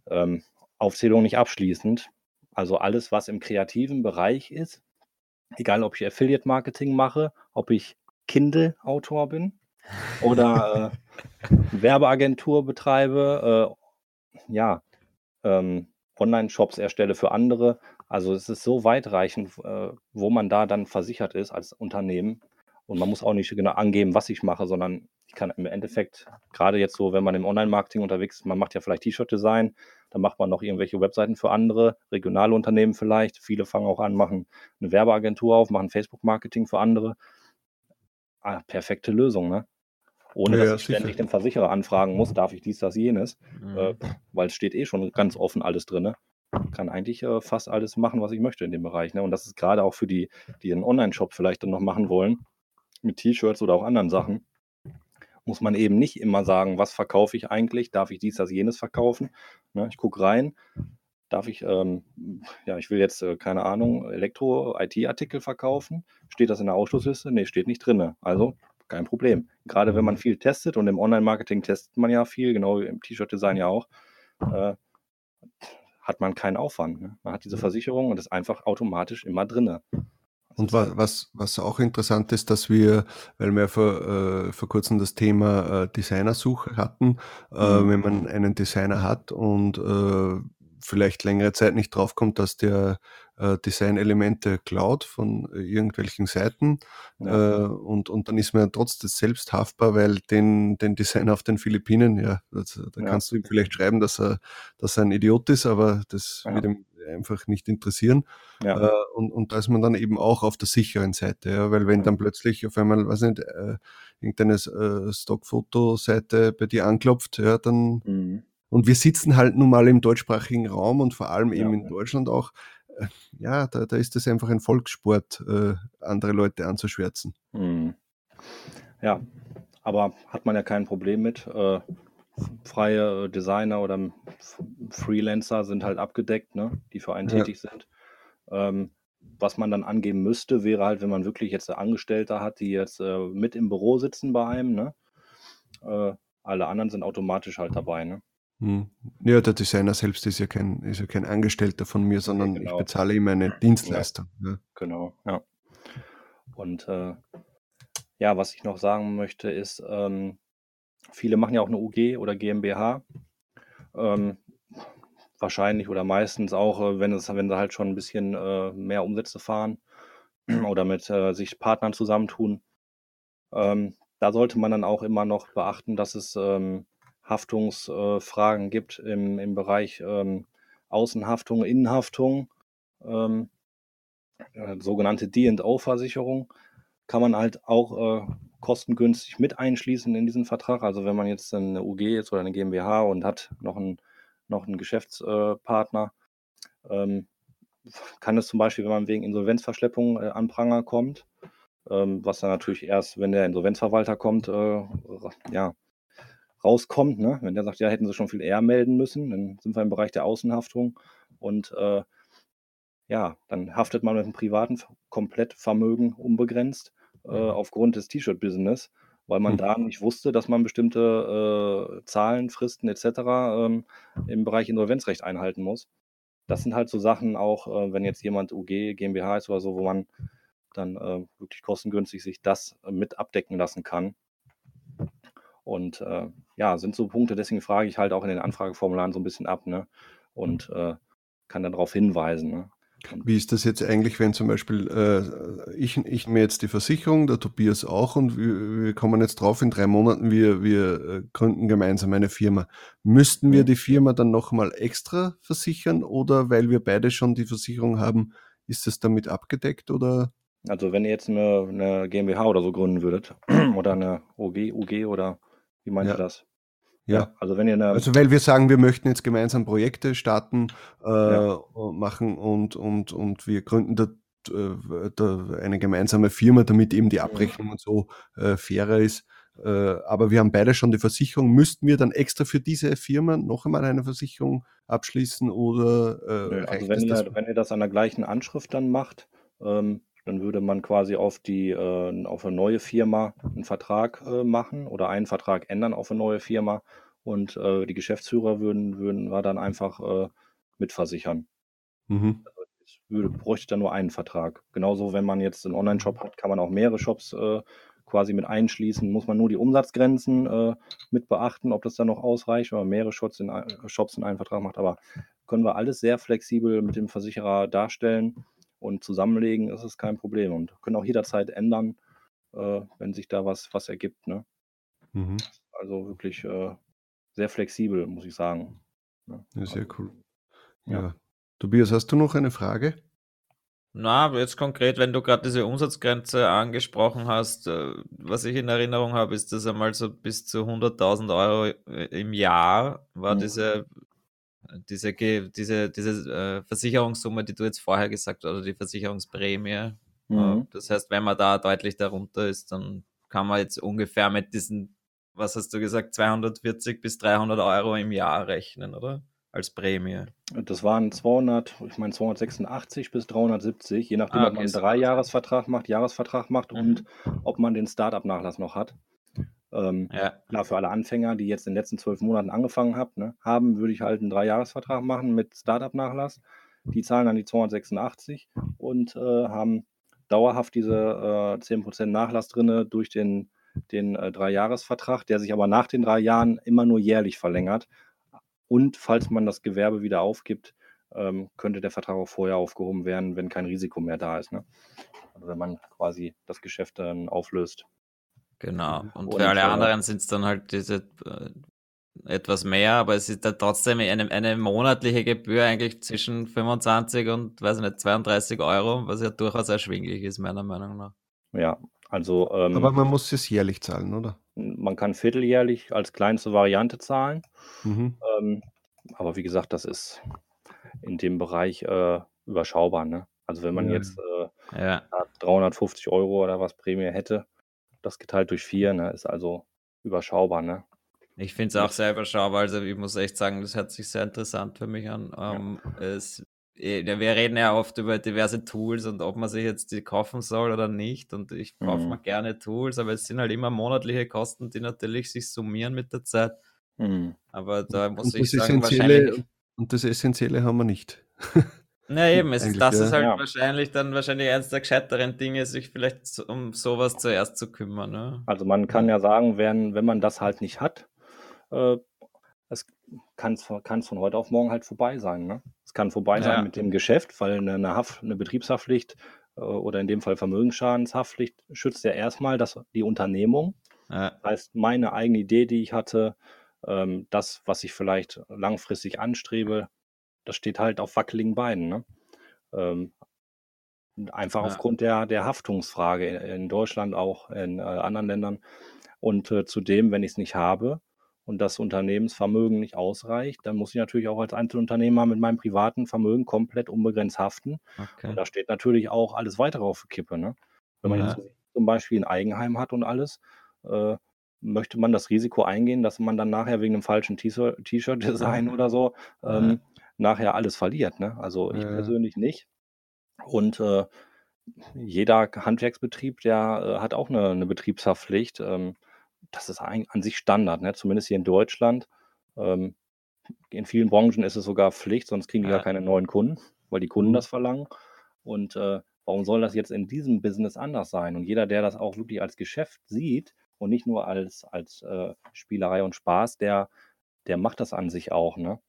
Ähm, Aufzählung nicht abschließend. Also alles, was im kreativen Bereich ist, egal ob ich Affiliate-Marketing mache, ob ich Kindle-Autor bin, oder äh, Werbeagentur betreibe, äh, ja, ähm, Online-Shops erstelle für andere. Also es ist so weitreichend, äh, wo man da dann versichert ist als Unternehmen. Und man muss auch nicht genau angeben, was ich mache, sondern ich kann im Endeffekt, gerade jetzt so, wenn man im Online-Marketing unterwegs ist, man macht ja vielleicht T-Shirt-Design, dann macht man noch irgendwelche Webseiten für andere, regionale Unternehmen vielleicht. Viele fangen auch an, machen eine Werbeagentur auf, machen Facebook-Marketing für andere. Ah, perfekte Lösung, ne? Ohne ja, dass ich ständig den Versicherer anfragen muss, darf ich dies, das, jenes, mhm. äh, weil es steht eh schon ganz offen alles drin. Ne? Kann eigentlich äh, fast alles machen, was ich möchte in dem Bereich. Ne? Und das ist gerade auch für die, die einen Online-Shop vielleicht dann noch machen wollen, mit T-Shirts oder auch anderen Sachen, muss man eben nicht immer sagen, was verkaufe ich eigentlich, darf ich dies, das, jenes verkaufen. Ne? Ich gucke rein, darf ich, ähm, ja, ich will jetzt, äh, keine Ahnung, Elektro-IT-Artikel verkaufen. Steht das in der Ausschlussliste? Nee, steht nicht drin. Also kein Problem. Gerade wenn man mhm. viel testet und im Online-Marketing testet man ja viel, genau im T-Shirt-Design ja auch, äh, hat man keinen Aufwand. Ne? Man hat diese Versicherung und ist einfach automatisch immer drin. Und was, was, was auch interessant ist, dass wir, weil wir vor, äh, vor kurzem das Thema äh, Designersuche hatten, äh, mhm. wenn man einen Designer hat und äh, vielleicht längere Zeit nicht draufkommt, dass der äh, Designelemente klaut von äh, irgendwelchen Seiten ja. äh, und, und dann ist man ja trotzdem selbst haftbar, weil den, den Designer auf den Philippinen, ja, das, da ja. kannst du ihm vielleicht schreiben, dass er, dass er ein Idiot ist, aber das ja. wird ihm einfach nicht interessieren. Ja. Äh, und, und da ist man dann eben auch auf der sicheren Seite, ja, weil wenn dann plötzlich auf einmal, weiß nicht, äh, irgendeine äh, Stockfotoseite bei dir anklopft, ja, dann mhm. Und wir sitzen halt nun mal im deutschsprachigen Raum und vor allem eben in Deutschland auch, äh, ja, da, da ist es einfach ein Volkssport, äh, andere Leute anzuschwärzen. Mhm. Ja, aber hat man ja kein Problem mit. Äh, freie Designer oder Freelancer sind halt abgedeckt, ne, die für einen ja. tätig sind. Ähm, was man dann angeben müsste, wäre halt, wenn man wirklich jetzt Angestellte hat, die jetzt äh, mit im Büro sitzen bei einem, ne? Äh, alle anderen sind automatisch halt dabei, ne? Hm. Ja, der Designer selbst ist ja kein, ist ja kein Angestellter von mir, sondern ja, genau. ich bezahle ihm eine Dienstleistung. Ja. Genau, ja. Und äh, ja, was ich noch sagen möchte, ist, ähm, viele machen ja auch eine UG oder GmbH. Ähm, wahrscheinlich oder meistens auch, äh, wenn, es, wenn sie halt schon ein bisschen äh, mehr Umsätze fahren oder mit äh, sich Partnern zusammentun. Ähm, da sollte man dann auch immer noch beachten, dass es ähm, Haftungsfragen gibt im, im Bereich ähm, Außenhaftung, Innenhaftung, ähm, äh, sogenannte D&O-Versicherung, kann man halt auch äh, kostengünstig mit einschließen in diesen Vertrag. Also wenn man jetzt eine UG ist oder eine GmbH und hat noch einen, noch einen Geschäftspartner, ähm, kann es zum Beispiel, wenn man wegen Insolvenzverschleppung äh, an Pranger kommt, ähm, was dann natürlich erst, wenn der Insolvenzverwalter kommt, äh, ja, rauskommt. Ne? Wenn der sagt, ja, hätten sie schon viel eher melden müssen, dann sind wir im Bereich der Außenhaftung und äh, ja, dann haftet man mit einem privaten Komplettvermögen unbegrenzt äh, mhm. aufgrund des T-Shirt-Business, weil man mhm. da nicht wusste, dass man bestimmte äh, Zahlen, Fristen etc. Ähm, im Bereich Insolvenzrecht einhalten muss. Das sind halt so Sachen auch, äh, wenn jetzt jemand UG, GmbH ist oder so, wo man dann äh, wirklich kostengünstig sich das mit abdecken lassen kann. Und äh, ja, sind so Punkte, deswegen frage ich halt auch in den Anfrageformularen so ein bisschen ab, ne? Und äh, kann dann darauf hinweisen. Ne? Wie ist das jetzt eigentlich, wenn zum Beispiel äh, ich, ich mir jetzt die Versicherung, der Tobias auch und wir, wir kommen jetzt drauf, in drei Monaten, wir, wir äh, gründen gemeinsam eine Firma. Müssten wir die Firma dann nochmal extra versichern oder weil wir beide schon die Versicherung haben, ist das damit abgedeckt oder? Also wenn ihr jetzt eine, eine GmbH oder so gründen würdet oder eine OG, UG oder wie meint ja. ihr das? Ja, also wenn ihr eine Also weil wir sagen, wir möchten jetzt gemeinsam Projekte starten, äh, ja. machen und, und, und wir gründen da, äh, da eine gemeinsame Firma, damit eben die Abrechnung und so äh, fairer ist. Äh, aber wir haben beide schon die Versicherung. Müssten wir dann extra für diese Firma noch einmal eine Versicherung abschließen oder äh, also wenn ihr, wenn ihr das an der gleichen Anschrift dann macht, ähm, dann würde man quasi auf die äh, auf eine neue Firma einen Vertrag äh, machen oder einen Vertrag ändern auf eine neue Firma und äh, die Geschäftsführer würden, würden wir dann einfach äh, mitversichern. Mhm. Also ich würde, bräuchte dann nur einen Vertrag. Genauso, wenn man jetzt einen Online-Shop hat, kann man auch mehrere Shops äh, quasi mit einschließen. Muss man nur die Umsatzgrenzen äh, mit beachten, ob das dann noch ausreicht, wenn man mehrere Shops in, Shops in einen Vertrag macht. Aber können wir alles sehr flexibel mit dem Versicherer darstellen und zusammenlegen, ist es kein Problem und können auch jederzeit ändern, äh, wenn sich da was, was ergibt. Ne? Mhm. Also wirklich äh, sehr flexibel, muss ich sagen. Ne? Ja, sehr also, cool. Ja. ja. Tobias, hast du noch eine Frage? Na, jetzt konkret, wenn du gerade diese Umsatzgrenze angesprochen hast, äh, was ich in Erinnerung habe, ist, dass einmal so bis zu 100.000 Euro äh, im Jahr war mhm. diese diese, diese, diese äh, Versicherungssumme, die du jetzt vorher gesagt hast, oder die Versicherungsprämie. Äh, mhm. das heißt, wenn man da deutlich darunter ist, dann kann man jetzt ungefähr mit diesen, was hast du gesagt, 240 bis 300 Euro im Jahr rechnen, oder? Als Prämie. Das waren 200, ich meine 286 bis 370, je nachdem, ah, okay, ob man einen Dreijahresvertrag macht, Jahresvertrag macht mhm. und ob man den Startup-Nachlass noch hat. Ähm, ja. Klar, für alle Anfänger, die jetzt in den letzten zwölf Monaten angefangen haben, ne, haben, würde ich halt einen Dreijahresvertrag machen mit Startup-Nachlass. Die zahlen dann die 286 und äh, haben dauerhaft diese äh, 10% Nachlass drin durch den, den äh, Dreijahresvertrag, der sich aber nach den drei Jahren immer nur jährlich verlängert. Und falls man das Gewerbe wieder aufgibt, ähm, könnte der Vertrag auch vorher aufgehoben werden, wenn kein Risiko mehr da ist. Ne? Also wenn man quasi das Geschäft dann auflöst. Genau. Und, und für alle äh, anderen sind es dann halt diese äh, etwas mehr, aber es ist dann trotzdem eine, eine monatliche Gebühr eigentlich zwischen 25 und, weiß nicht, 32 Euro, was ja durchaus erschwinglich ist, meiner Meinung nach. Ja, also. Ähm, aber man muss es jährlich zahlen, oder? Man kann vierteljährlich als kleinste Variante zahlen. Mhm. Ähm, aber wie gesagt, das ist in dem Bereich äh, überschaubar. Ne? Also wenn man ja. jetzt äh, ja. 350 Euro oder was Prämie hätte, das geteilt durch vier, ne, ist also überschaubar. Ne? Ich finde es auch sehr überschaubar. Also ich muss echt sagen, das hört sich sehr interessant für mich an. Ähm, ja. es, eh, wir reden ja oft über diverse Tools und ob man sich jetzt die kaufen soll oder nicht. Und ich kaufe mhm. mir gerne Tools, aber es sind halt immer monatliche Kosten, die natürlich sich summieren mit der Zeit. Mhm. Aber da muss ich sagen, wahrscheinlich. Und das Essentielle haben wir nicht. Na eben, es ist, das ja. ist halt ja. wahrscheinlich dann wahrscheinlich eines der gescheiteren Dinge, sich vielleicht um sowas zuerst zu kümmern. Ne? Also man kann ja sagen, wenn, wenn man das halt nicht hat, äh, es kann es von heute auf morgen halt vorbei sein. Ne? Es kann vorbei ja. sein mit dem Geschäft, weil eine, Haft, eine Betriebshaftpflicht äh, oder in dem Fall Vermögensschadenshaftpflicht schützt ja erstmal das, die Unternehmung. Ja. Das heißt, meine eigene Idee, die ich hatte, ähm, das, was ich vielleicht langfristig anstrebe, das steht halt auf wackeligen Beinen. Ne? Ähm, einfach ja. aufgrund der, der Haftungsfrage in, in Deutschland, auch in äh, anderen Ländern. Und äh, zudem, wenn ich es nicht habe, und das Unternehmensvermögen nicht ausreicht, dann muss ich natürlich auch als Einzelunternehmer mit meinem privaten Vermögen komplett unbegrenzt haften. Okay. Und da steht natürlich auch alles weitere auf der Kippe. Ne? Wenn man ja. jetzt zum Beispiel ein Eigenheim hat und alles, äh, möchte man das Risiko eingehen, dass man dann nachher wegen einem falschen T-Shirt-Design oder so ähm, ja. Nachher alles verliert. Ne? Also ich ja. persönlich nicht. Und äh, jeder Handwerksbetrieb, der äh, hat auch eine, eine Betriebshaftpflicht. Ähm, das ist ein, an sich Standard, ne? zumindest hier in Deutschland. Ähm, in vielen Branchen ist es sogar Pflicht, sonst kriegen die ja. gar keine neuen Kunden, weil die Kunden mhm. das verlangen. Und äh, warum soll das jetzt in diesem Business anders sein? Und jeder, der das auch wirklich als Geschäft sieht und nicht nur als, als äh, Spielerei und Spaß, der, der macht das an sich auch. Ne?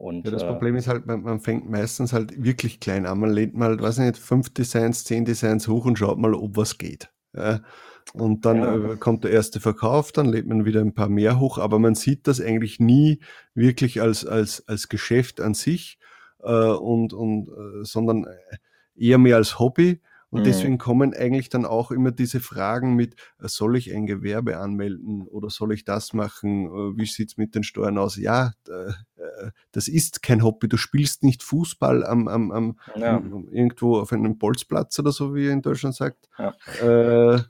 Und, ja, das äh, Problem ist halt, man, man, fängt meistens halt wirklich klein an. Man lädt mal, weiß nicht, fünf Designs, zehn Designs hoch und schaut mal, ob was geht. Ja. Und dann ja. äh, kommt der erste Verkauf, dann lädt man wieder ein paar mehr hoch, aber man sieht das eigentlich nie wirklich als, als, als Geschäft an sich, äh, und, und, äh, sondern eher mehr als Hobby. Und mhm. deswegen kommen eigentlich dann auch immer diese Fragen mit, äh, soll ich ein Gewerbe anmelden oder soll ich das machen? Äh, wie sieht's mit den Steuern aus? Ja, äh, das ist kein Hobby. Du spielst nicht Fußball am, am, am, ja. am irgendwo auf einem Bolzplatz oder so, wie ihr in Deutschland sagt. Ja. Äh,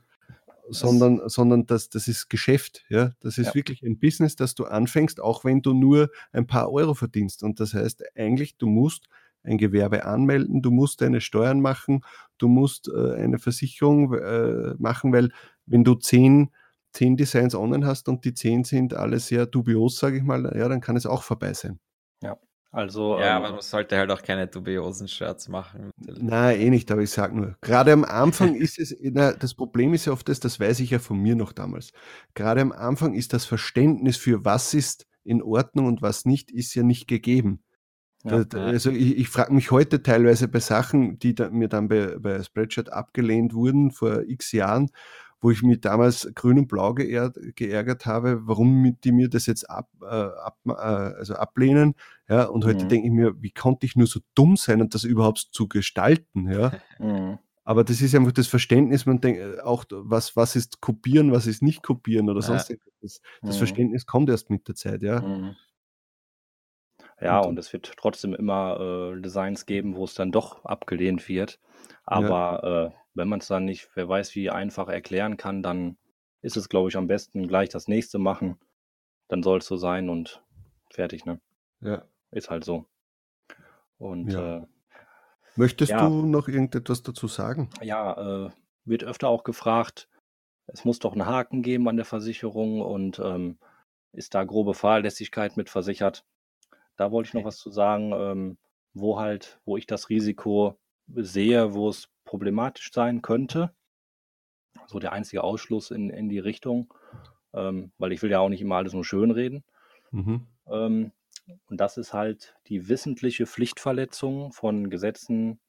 sondern, sondern das, das ist Geschäft. Ja? Das ist ja. wirklich ein Business, das du anfängst, auch wenn du nur ein paar Euro verdienst. Und das heißt eigentlich, du musst ein Gewerbe anmelden, du musst deine Steuern machen, du musst äh, eine Versicherung äh, machen, weil wenn du zehn, zehn Designs online hast und die zehn sind alle sehr dubios, sage ich mal, ja, dann kann es auch vorbei sein. Ja. Also, ja, ähm, aber man sollte halt auch keine dubiosen Shirts machen. Nein, eh nicht, aber ich sage nur, gerade am Anfang ist es, na, das Problem ist ja oft das, das weiß ich ja von mir noch damals. Gerade am Anfang ist das Verständnis für was ist in Ordnung und was nicht, ist ja nicht gegeben. Ja, da, also ich, ich frage mich heute teilweise bei Sachen, die da, mir dann bei, bei Spreadshirt abgelehnt wurden vor x Jahren, wo ich mich damals grün und blau geärgert, geärgert habe, warum die mir das jetzt ab, äh, ab, äh, also ablehnen. Ja, und heute mhm. denke ich mir, wie konnte ich nur so dumm sein und das überhaupt zu gestalten? Ja. Mhm. Aber das ist einfach das Verständnis, man denkt äh, auch, was, was ist kopieren, was ist nicht kopieren oder sonst ja. das, das mhm. Verständnis kommt erst mit der Zeit, ja. Ja, und, und es wird trotzdem immer äh, Designs geben, wo es dann doch abgelehnt wird. Aber ja. äh, wenn man es dann nicht, wer weiß, wie einfach erklären kann, dann ist es, glaube ich, am besten gleich das nächste machen. Dann soll es so sein und fertig, ne? Ja. Ist halt so. Und ja. äh, möchtest ja, du noch irgendetwas dazu sagen? Ja, äh, wird öfter auch gefragt, es muss doch einen Haken geben an der Versicherung und ähm, ist da grobe Fahrlässigkeit mit versichert. Da wollte ich noch was zu sagen, ähm, wo halt, wo ich das Risiko sehe, wo es problematisch sein könnte. So der einzige Ausschluss in, in die Richtung, ähm, weil ich will ja auch nicht immer alles nur schön reden. Mhm. Ähm, und das ist halt die wissentliche Pflichtverletzung von Gesetzen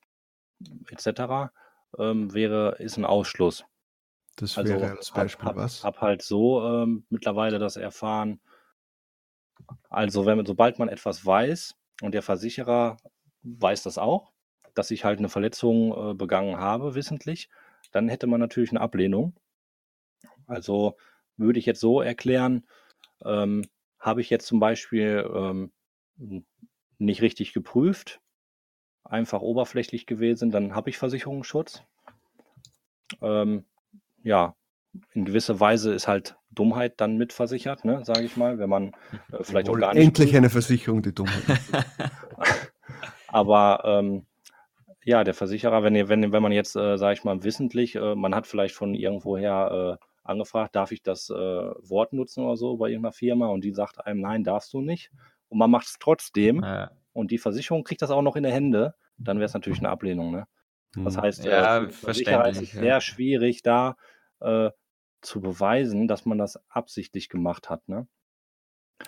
etc. Ähm, wäre, ist ein Ausschluss. Das also wäre als Beispiel hab, was? Hab halt so ähm, mittlerweile das erfahren. Also wenn sobald man etwas weiß und der Versicherer weiß das auch, dass ich halt eine Verletzung äh, begangen habe, wissentlich, dann hätte man natürlich eine Ablehnung. Also würde ich jetzt so erklären, ähm, habe ich jetzt zum Beispiel ähm, nicht richtig geprüft, einfach oberflächlich gewesen, dann habe ich Versicherungsschutz. Ähm, ja, in gewisser Weise ist halt Dummheit dann mitversichert, ne, sage ich mal, wenn man äh, vielleicht auch gar nicht. Endlich eine Versicherung, die Dummheit. Aber ähm, ja, der Versicherer, wenn, wenn, wenn man jetzt, äh, sage ich mal, wissentlich, äh, man hat vielleicht von irgendwoher äh, angefragt, darf ich das äh, Wort nutzen oder so bei irgendeiner Firma und die sagt einem, nein, darfst du nicht. Und man macht es trotzdem ja. und die Versicherung kriegt das auch noch in der Hände, dann wäre es natürlich eine Ablehnung. Ne? Das hm. heißt, ja, äh, verständlich, ist es sehr schwierig, da äh, zu beweisen, dass man das absichtlich gemacht hat. Ne?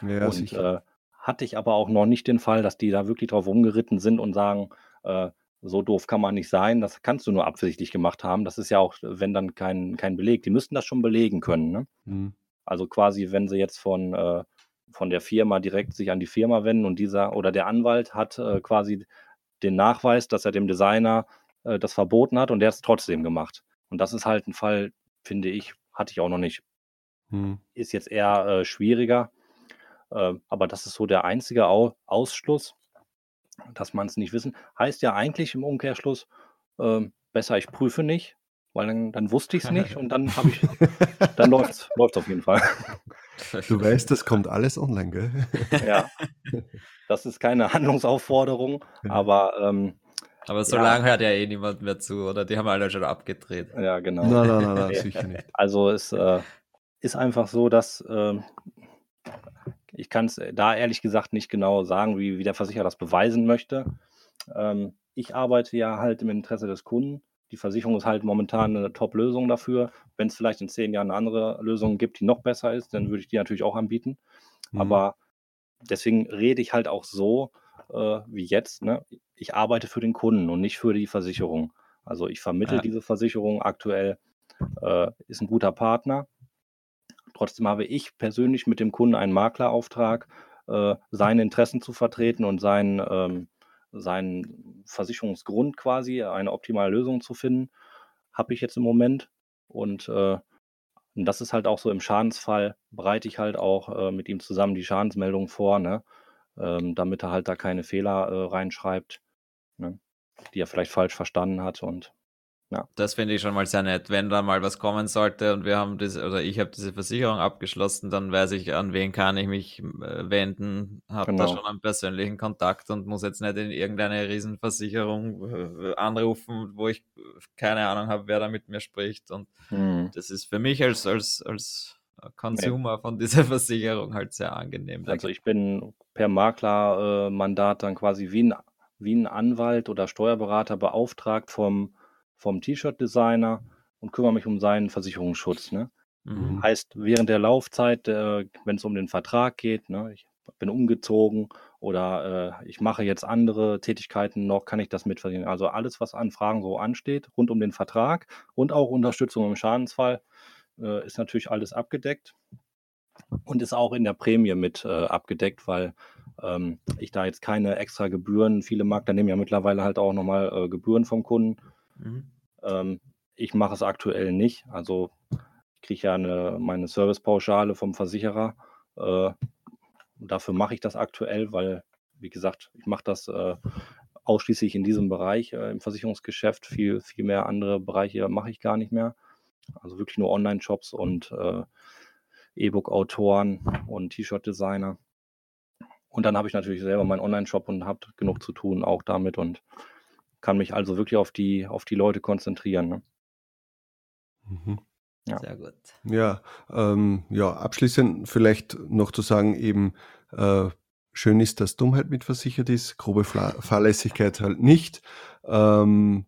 Ja, und äh, hatte ich aber auch noch nicht den Fall, dass die da wirklich drauf rumgeritten sind und sagen, äh, so doof kann man nicht sein, das kannst du nur absichtlich gemacht haben. Das ist ja auch, wenn dann kein, kein Beleg. Die müssten das schon belegen können. Ne? Mhm. Also quasi, wenn sie jetzt von, äh, von der Firma direkt sich an die Firma wenden und dieser oder der Anwalt hat äh, quasi den Nachweis, dass er dem Designer äh, das verboten hat und der hat es trotzdem gemacht. Und das ist halt ein Fall, finde ich, hatte ich auch noch nicht. Mhm. Ist jetzt eher äh, schwieriger. Äh, aber das ist so der einzige Au Ausschluss dass man es nicht wissen. Heißt ja eigentlich im Umkehrschluss, ähm, besser ich prüfe nicht, weil dann, dann wusste ich es nicht und dann habe ich, dann läuft es auf jeden Fall. Du weißt, das kommt alles online, gell? Ja, das ist keine Handlungsaufforderung, aber ähm, aber so ja. lange hört ja eh niemand mehr zu, oder? Die haben alle schon abgedreht. Ja, genau. Nein, nein, nein, nein sicher nicht. Also es äh, ist einfach so, dass äh, ich kann es da ehrlich gesagt nicht genau sagen, wie, wie der Versicherer das beweisen möchte. Ähm, ich arbeite ja halt im Interesse des Kunden. Die Versicherung ist halt momentan eine Top-Lösung dafür. Wenn es vielleicht in zehn Jahren eine andere Lösung gibt, die noch besser ist, dann würde ich die natürlich auch anbieten. Mhm. Aber deswegen rede ich halt auch so äh, wie jetzt. Ne? Ich arbeite für den Kunden und nicht für die Versicherung. Also ich vermittle ja. diese Versicherung aktuell, äh, ist ein guter Partner Trotzdem habe ich persönlich mit dem Kunden einen Maklerauftrag, äh, seine Interessen zu vertreten und seinen, ähm, seinen Versicherungsgrund quasi, eine optimale Lösung zu finden, habe ich jetzt im Moment. Und, äh, und das ist halt auch so im Schadensfall, bereite ich halt auch äh, mit ihm zusammen die Schadensmeldung vor, ne? Ähm, damit er halt da keine Fehler äh, reinschreibt, ne? die er vielleicht falsch verstanden hat. Und ja. Das finde ich schon mal sehr nett. Wenn da mal was kommen sollte und wir haben das, oder ich habe diese Versicherung abgeschlossen, dann weiß ich, an wen kann ich mich äh, wenden, habe genau. da schon einen persönlichen Kontakt und muss jetzt nicht in irgendeine Riesenversicherung äh, anrufen, wo ich keine Ahnung habe, wer da mit mir spricht. Und hm. das ist für mich als, als, als Consumer ja. von dieser Versicherung halt sehr angenehm. Also ich bin per Maklermandat dann quasi wie ein, wie ein Anwalt oder Steuerberater beauftragt vom vom T-Shirt-Designer und kümmere mich um seinen Versicherungsschutz. Ne? Mhm. Heißt, während der Laufzeit, äh, wenn es um den Vertrag geht, ne, ich bin umgezogen oder äh, ich mache jetzt andere Tätigkeiten noch, kann ich das mitverdienen. Also alles, was an Fragen so ansteht, rund um den Vertrag und auch Unterstützung im Schadensfall, äh, ist natürlich alles abgedeckt und ist auch in der Prämie mit äh, abgedeckt, weil ähm, ich da jetzt keine extra Gebühren, viele Makler nehmen ja mittlerweile halt auch nochmal äh, Gebühren vom Kunden Mhm. Ähm, ich mache es aktuell nicht. Also ich kriege ja eine, meine Servicepauschale vom Versicherer. Äh, dafür mache ich das aktuell, weil, wie gesagt, ich mache das äh, ausschließlich in diesem Bereich äh, im Versicherungsgeschäft. Viel, viel mehr andere Bereiche mache ich gar nicht mehr. Also wirklich nur Online-Shops und äh, E-Book-Autoren und T-Shirt-Designer. Und dann habe ich natürlich selber meinen Online-Shop und habe genug zu tun auch damit und kann mich also wirklich auf die, auf die Leute konzentrieren. Ne? Mhm. Ja. Sehr gut. Ja, ähm, ja, abschließend vielleicht noch zu sagen, eben äh, schön ist, dass Dummheit mitversichert ist, grobe Fahrlässigkeit halt nicht. Ähm,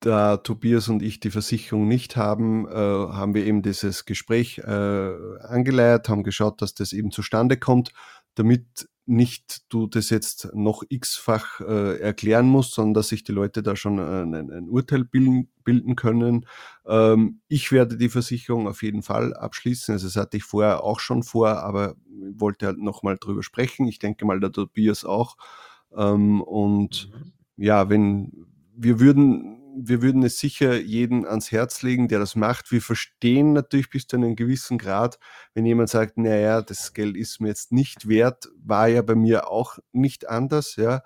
da Tobias und ich die Versicherung nicht haben, äh, haben wir eben dieses Gespräch äh, angeleiert, haben geschaut, dass das eben zustande kommt, damit nicht du das jetzt noch x-fach äh, erklären musst, sondern dass sich die Leute da schon ein, ein Urteil bilden, bilden können. Ähm, ich werde die Versicherung auf jeden Fall abschließen. Also das hatte ich vorher auch schon vor, aber wollte halt nochmal drüber sprechen. Ich denke mal, der Tobias auch. Ähm, und mhm. ja, wenn wir würden wir würden es sicher jeden ans Herz legen, der das macht. Wir verstehen natürlich bis zu einem gewissen Grad, wenn jemand sagt, naja, das Geld ist mir jetzt nicht wert, war ja bei mir auch nicht anders, ja.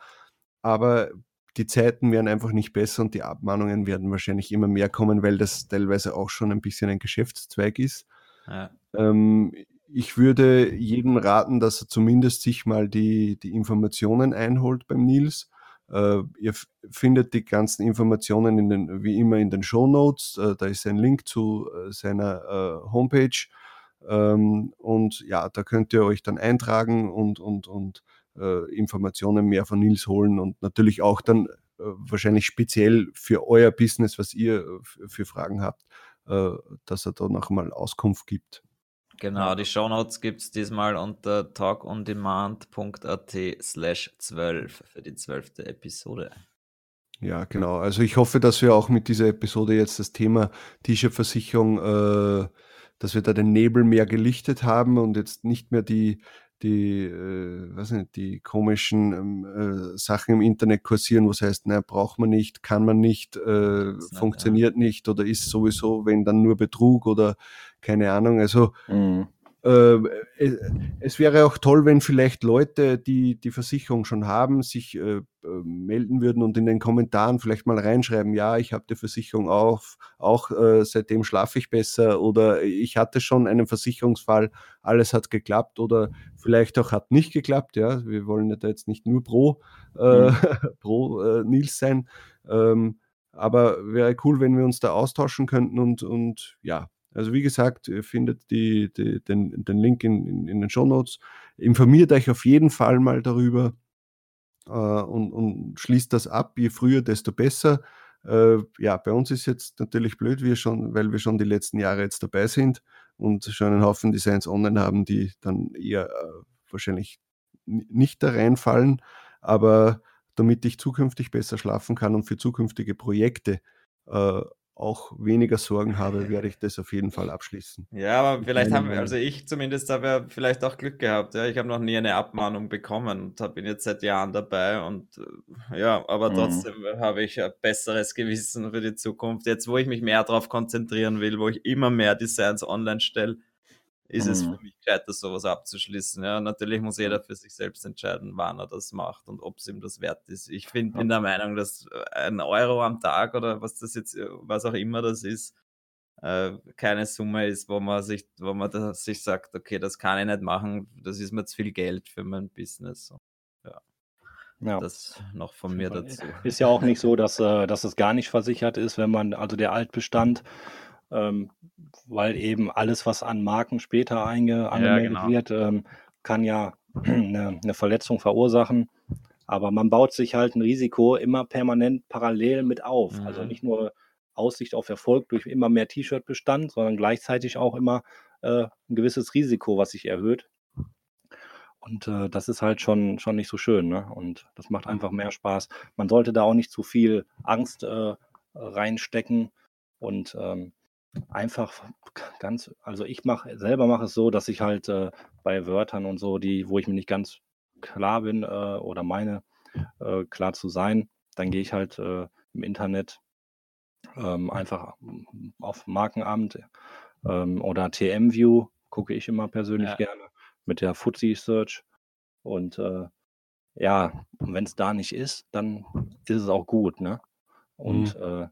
Aber die Zeiten werden einfach nicht besser und die Abmahnungen werden wahrscheinlich immer mehr kommen, weil das teilweise auch schon ein bisschen ein Geschäftszweig ist. Ja. Ähm, ich würde jedem raten, dass er zumindest sich mal die, die Informationen einholt beim Nils ihr findet die ganzen Informationen in den, wie immer in den Show Notes. Äh, da ist ein Link zu äh, seiner Homepage. Ähm, und ja, da könnt ihr euch dann eintragen und, und, und Informationen mehr von Nils holen und natürlich auch dann wahrscheinlich speziell für euer Business, was ihr für Fragen habt, dass er da nochmal Auskunft gibt. Genau, die Shownotes gibt es diesmal unter talkondemand.at slash 12 für die zwölfte Episode. Ja, genau. Also ich hoffe, dass wir auch mit dieser Episode jetzt das Thema T-Shirt-Versicherung, äh, dass wir da den Nebel mehr gelichtet haben und jetzt nicht mehr die, die, äh, weiß nicht, die komischen ähm, äh, Sachen im Internet kursieren, was heißt, naja, braucht man nicht, kann man nicht, äh, funktioniert nicht, ja. nicht oder ist sowieso, wenn dann nur Betrug oder keine Ahnung. Also mhm. Äh, es wäre auch toll, wenn vielleicht Leute, die die Versicherung schon haben, sich äh, melden würden und in den Kommentaren vielleicht mal reinschreiben, ja, ich habe die Versicherung auf, auch äh, seitdem schlafe ich besser oder ich hatte schon einen Versicherungsfall, alles hat geklappt oder vielleicht auch hat nicht geklappt. Ja, wir wollen ja da jetzt nicht nur pro, äh, mhm. pro äh, Nils sein. Ähm, aber wäre cool, wenn wir uns da austauschen könnten und, und ja, also wie gesagt, ihr findet die, die, den, den Link in, in, in den Show Notes. Informiert euch auf jeden Fall mal darüber äh, und, und schließt das ab. Je früher, desto besser. Äh, ja, bei uns ist jetzt natürlich blöd, wir schon, weil wir schon die letzten Jahre jetzt dabei sind und schon einen Haufen Designs online haben, die dann eher äh, wahrscheinlich nicht da reinfallen. Aber damit ich zukünftig besser schlafen kann und für zukünftige Projekte äh, auch weniger Sorgen habe, werde ich das auf jeden Fall abschließen. Ja, aber vielleicht haben wir, also ich zumindest habe ja vielleicht auch Glück gehabt. Ja, ich habe noch nie eine Abmahnung bekommen und bin jetzt seit Jahren dabei und äh, ja, aber mhm. trotzdem habe ich ein besseres Gewissen für die Zukunft. Jetzt, wo ich mich mehr darauf konzentrieren will, wo ich immer mehr Designs online stelle, ist mhm. es für mich gescheiter, sowas abzuschließen. Ja, natürlich muss jeder für sich selbst entscheiden, wann er das macht und ob es ihm das wert ist. Ich find, bin der Meinung, dass ein Euro am Tag oder was das jetzt, was auch immer das ist, äh, keine Summe ist, wo man sich, wo man sich sagt, okay, das kann ich nicht machen, das ist mir zu viel Geld für mein Business. Ja. Ja. Das noch von mir dazu. Ist ja auch nicht so, dass, äh, dass es gar nicht versichert ist, wenn man, also der Altbestand ähm, weil eben alles, was an Marken später einge angemeldet ja, genau. wird, ähm, kann ja eine, eine, Verletzung verursachen. Aber man baut sich halt ein Risiko immer permanent parallel mit auf. Also mhm. Also nicht nur Aussicht auf Erfolg durch immer mehr T-Shirt-Bestand, sondern gleichzeitig auch immer äh, ein gewisses Risiko, was sich erhöht. Und äh, das ist halt schon, schon nicht so schön. Ne? Und das macht einfach mehr Spaß. Man sollte da auch nicht zu viel Angst äh, reinstecken. Und ähm, einfach ganz, also ich mache selber mache es so, dass ich halt äh, bei Wörtern und so, die, wo ich mir nicht ganz klar bin äh, oder meine äh, klar zu sein, dann gehe ich halt äh, im Internet ähm, einfach auf Markenamt ähm, oder TM-View, gucke ich immer persönlich ja. gerne mit der Fuzzy Search und äh, ja, wenn es da nicht ist, dann ist es auch gut, ne? Und mhm.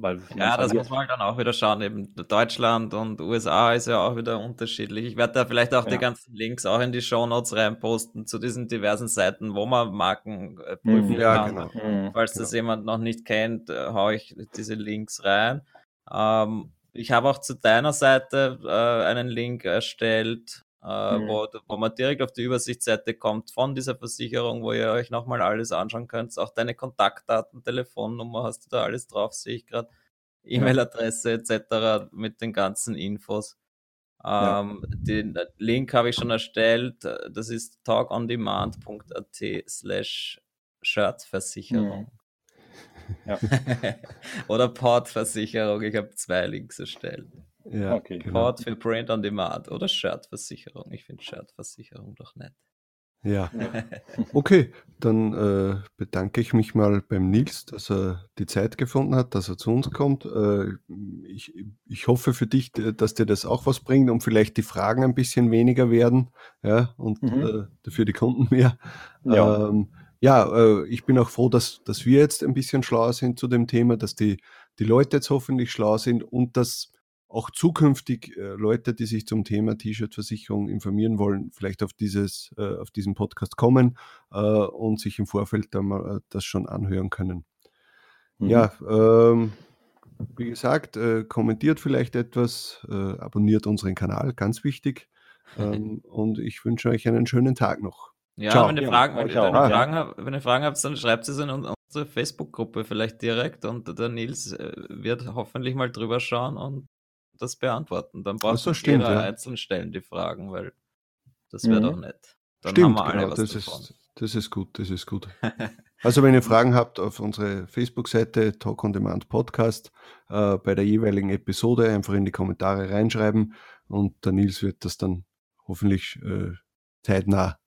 Weil ja, das muss man halt dann auch wieder schauen. Eben Deutschland und USA ist ja auch wieder unterschiedlich. Ich werde da vielleicht auch ja. die ganzen Links auch in die Show Notes reinposten zu diesen diversen Seiten, wo man Marken äh, mhm. prüfen ja, kann. Genau. Mhm. Falls das jemand noch nicht kennt, äh, haue ich diese Links rein. Ähm, ich habe auch zu deiner Seite äh, einen Link erstellt, äh, mhm. wo, wo man direkt auf die Übersichtsseite kommt von dieser Versicherung, wo ihr euch nochmal alles anschauen könnt. Auch deine Kontaktdaten, Telefonnummer hast du da alles drauf, sehe ich gerade. E-Mail-Adresse etc. mit den ganzen Infos. Ähm, Den Link habe ich schon erstellt. Das ist talkondemand.at slash Shirtversicherung. Mhm. Ja. Oder Portversicherung. Ich habe zwei Links erstellt. Ja, okay. Genau. Port für Print on Demand oder Shirtversicherung. Ich finde Shirtversicherung doch nett. Ja. Okay, dann äh, bedanke ich mich mal beim Nils, dass er die Zeit gefunden hat, dass er zu uns kommt. Äh, ich, ich hoffe für dich, dass dir das auch was bringt und vielleicht die Fragen ein bisschen weniger werden ja, und mhm. äh, dafür die Kunden mehr. Ja. Ähm, ja, äh, ich bin auch froh, dass, dass wir jetzt ein bisschen schlauer sind zu dem Thema, dass die, die Leute jetzt hoffentlich schlau sind und dass auch zukünftig äh, Leute, die sich zum Thema T-Shirt-Versicherung informieren wollen, vielleicht auf, dieses, äh, auf diesen Podcast kommen äh, und sich im Vorfeld da mal das schon anhören können. Mhm. Ja, ähm, wie gesagt, äh, kommentiert vielleicht etwas, abonniert unseren Kanal, ganz wichtig. Ähm, und ich wünsche euch einen schönen Tag noch. Ja, Ciao. wenn ihr Fragen, wenn, wenn, ihr Fragen habt, wenn ihr Fragen habt, dann schreibt es in unsere Facebook-Gruppe vielleicht direkt und der Nils wird hoffentlich mal drüber schauen und das beantworten. Dann braucht so stimmt, jeder ja. einzeln stellen die Fragen, weil das wäre mhm. doch nett. Dann stimmt, haben wir alle genau, was das davon. Ist, das ist gut, das ist gut. Also wenn ihr Fragen habt, auf unsere Facebook-Seite Talk on Demand Podcast äh, bei der jeweiligen Episode einfach in die Kommentare reinschreiben und der Nils wird das dann hoffentlich äh, zeitnah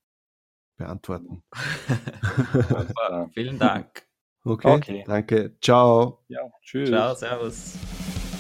beantworten. Vielen Dank. Okay, okay, danke. Ciao. Ja, tschüss. Ciao, servus.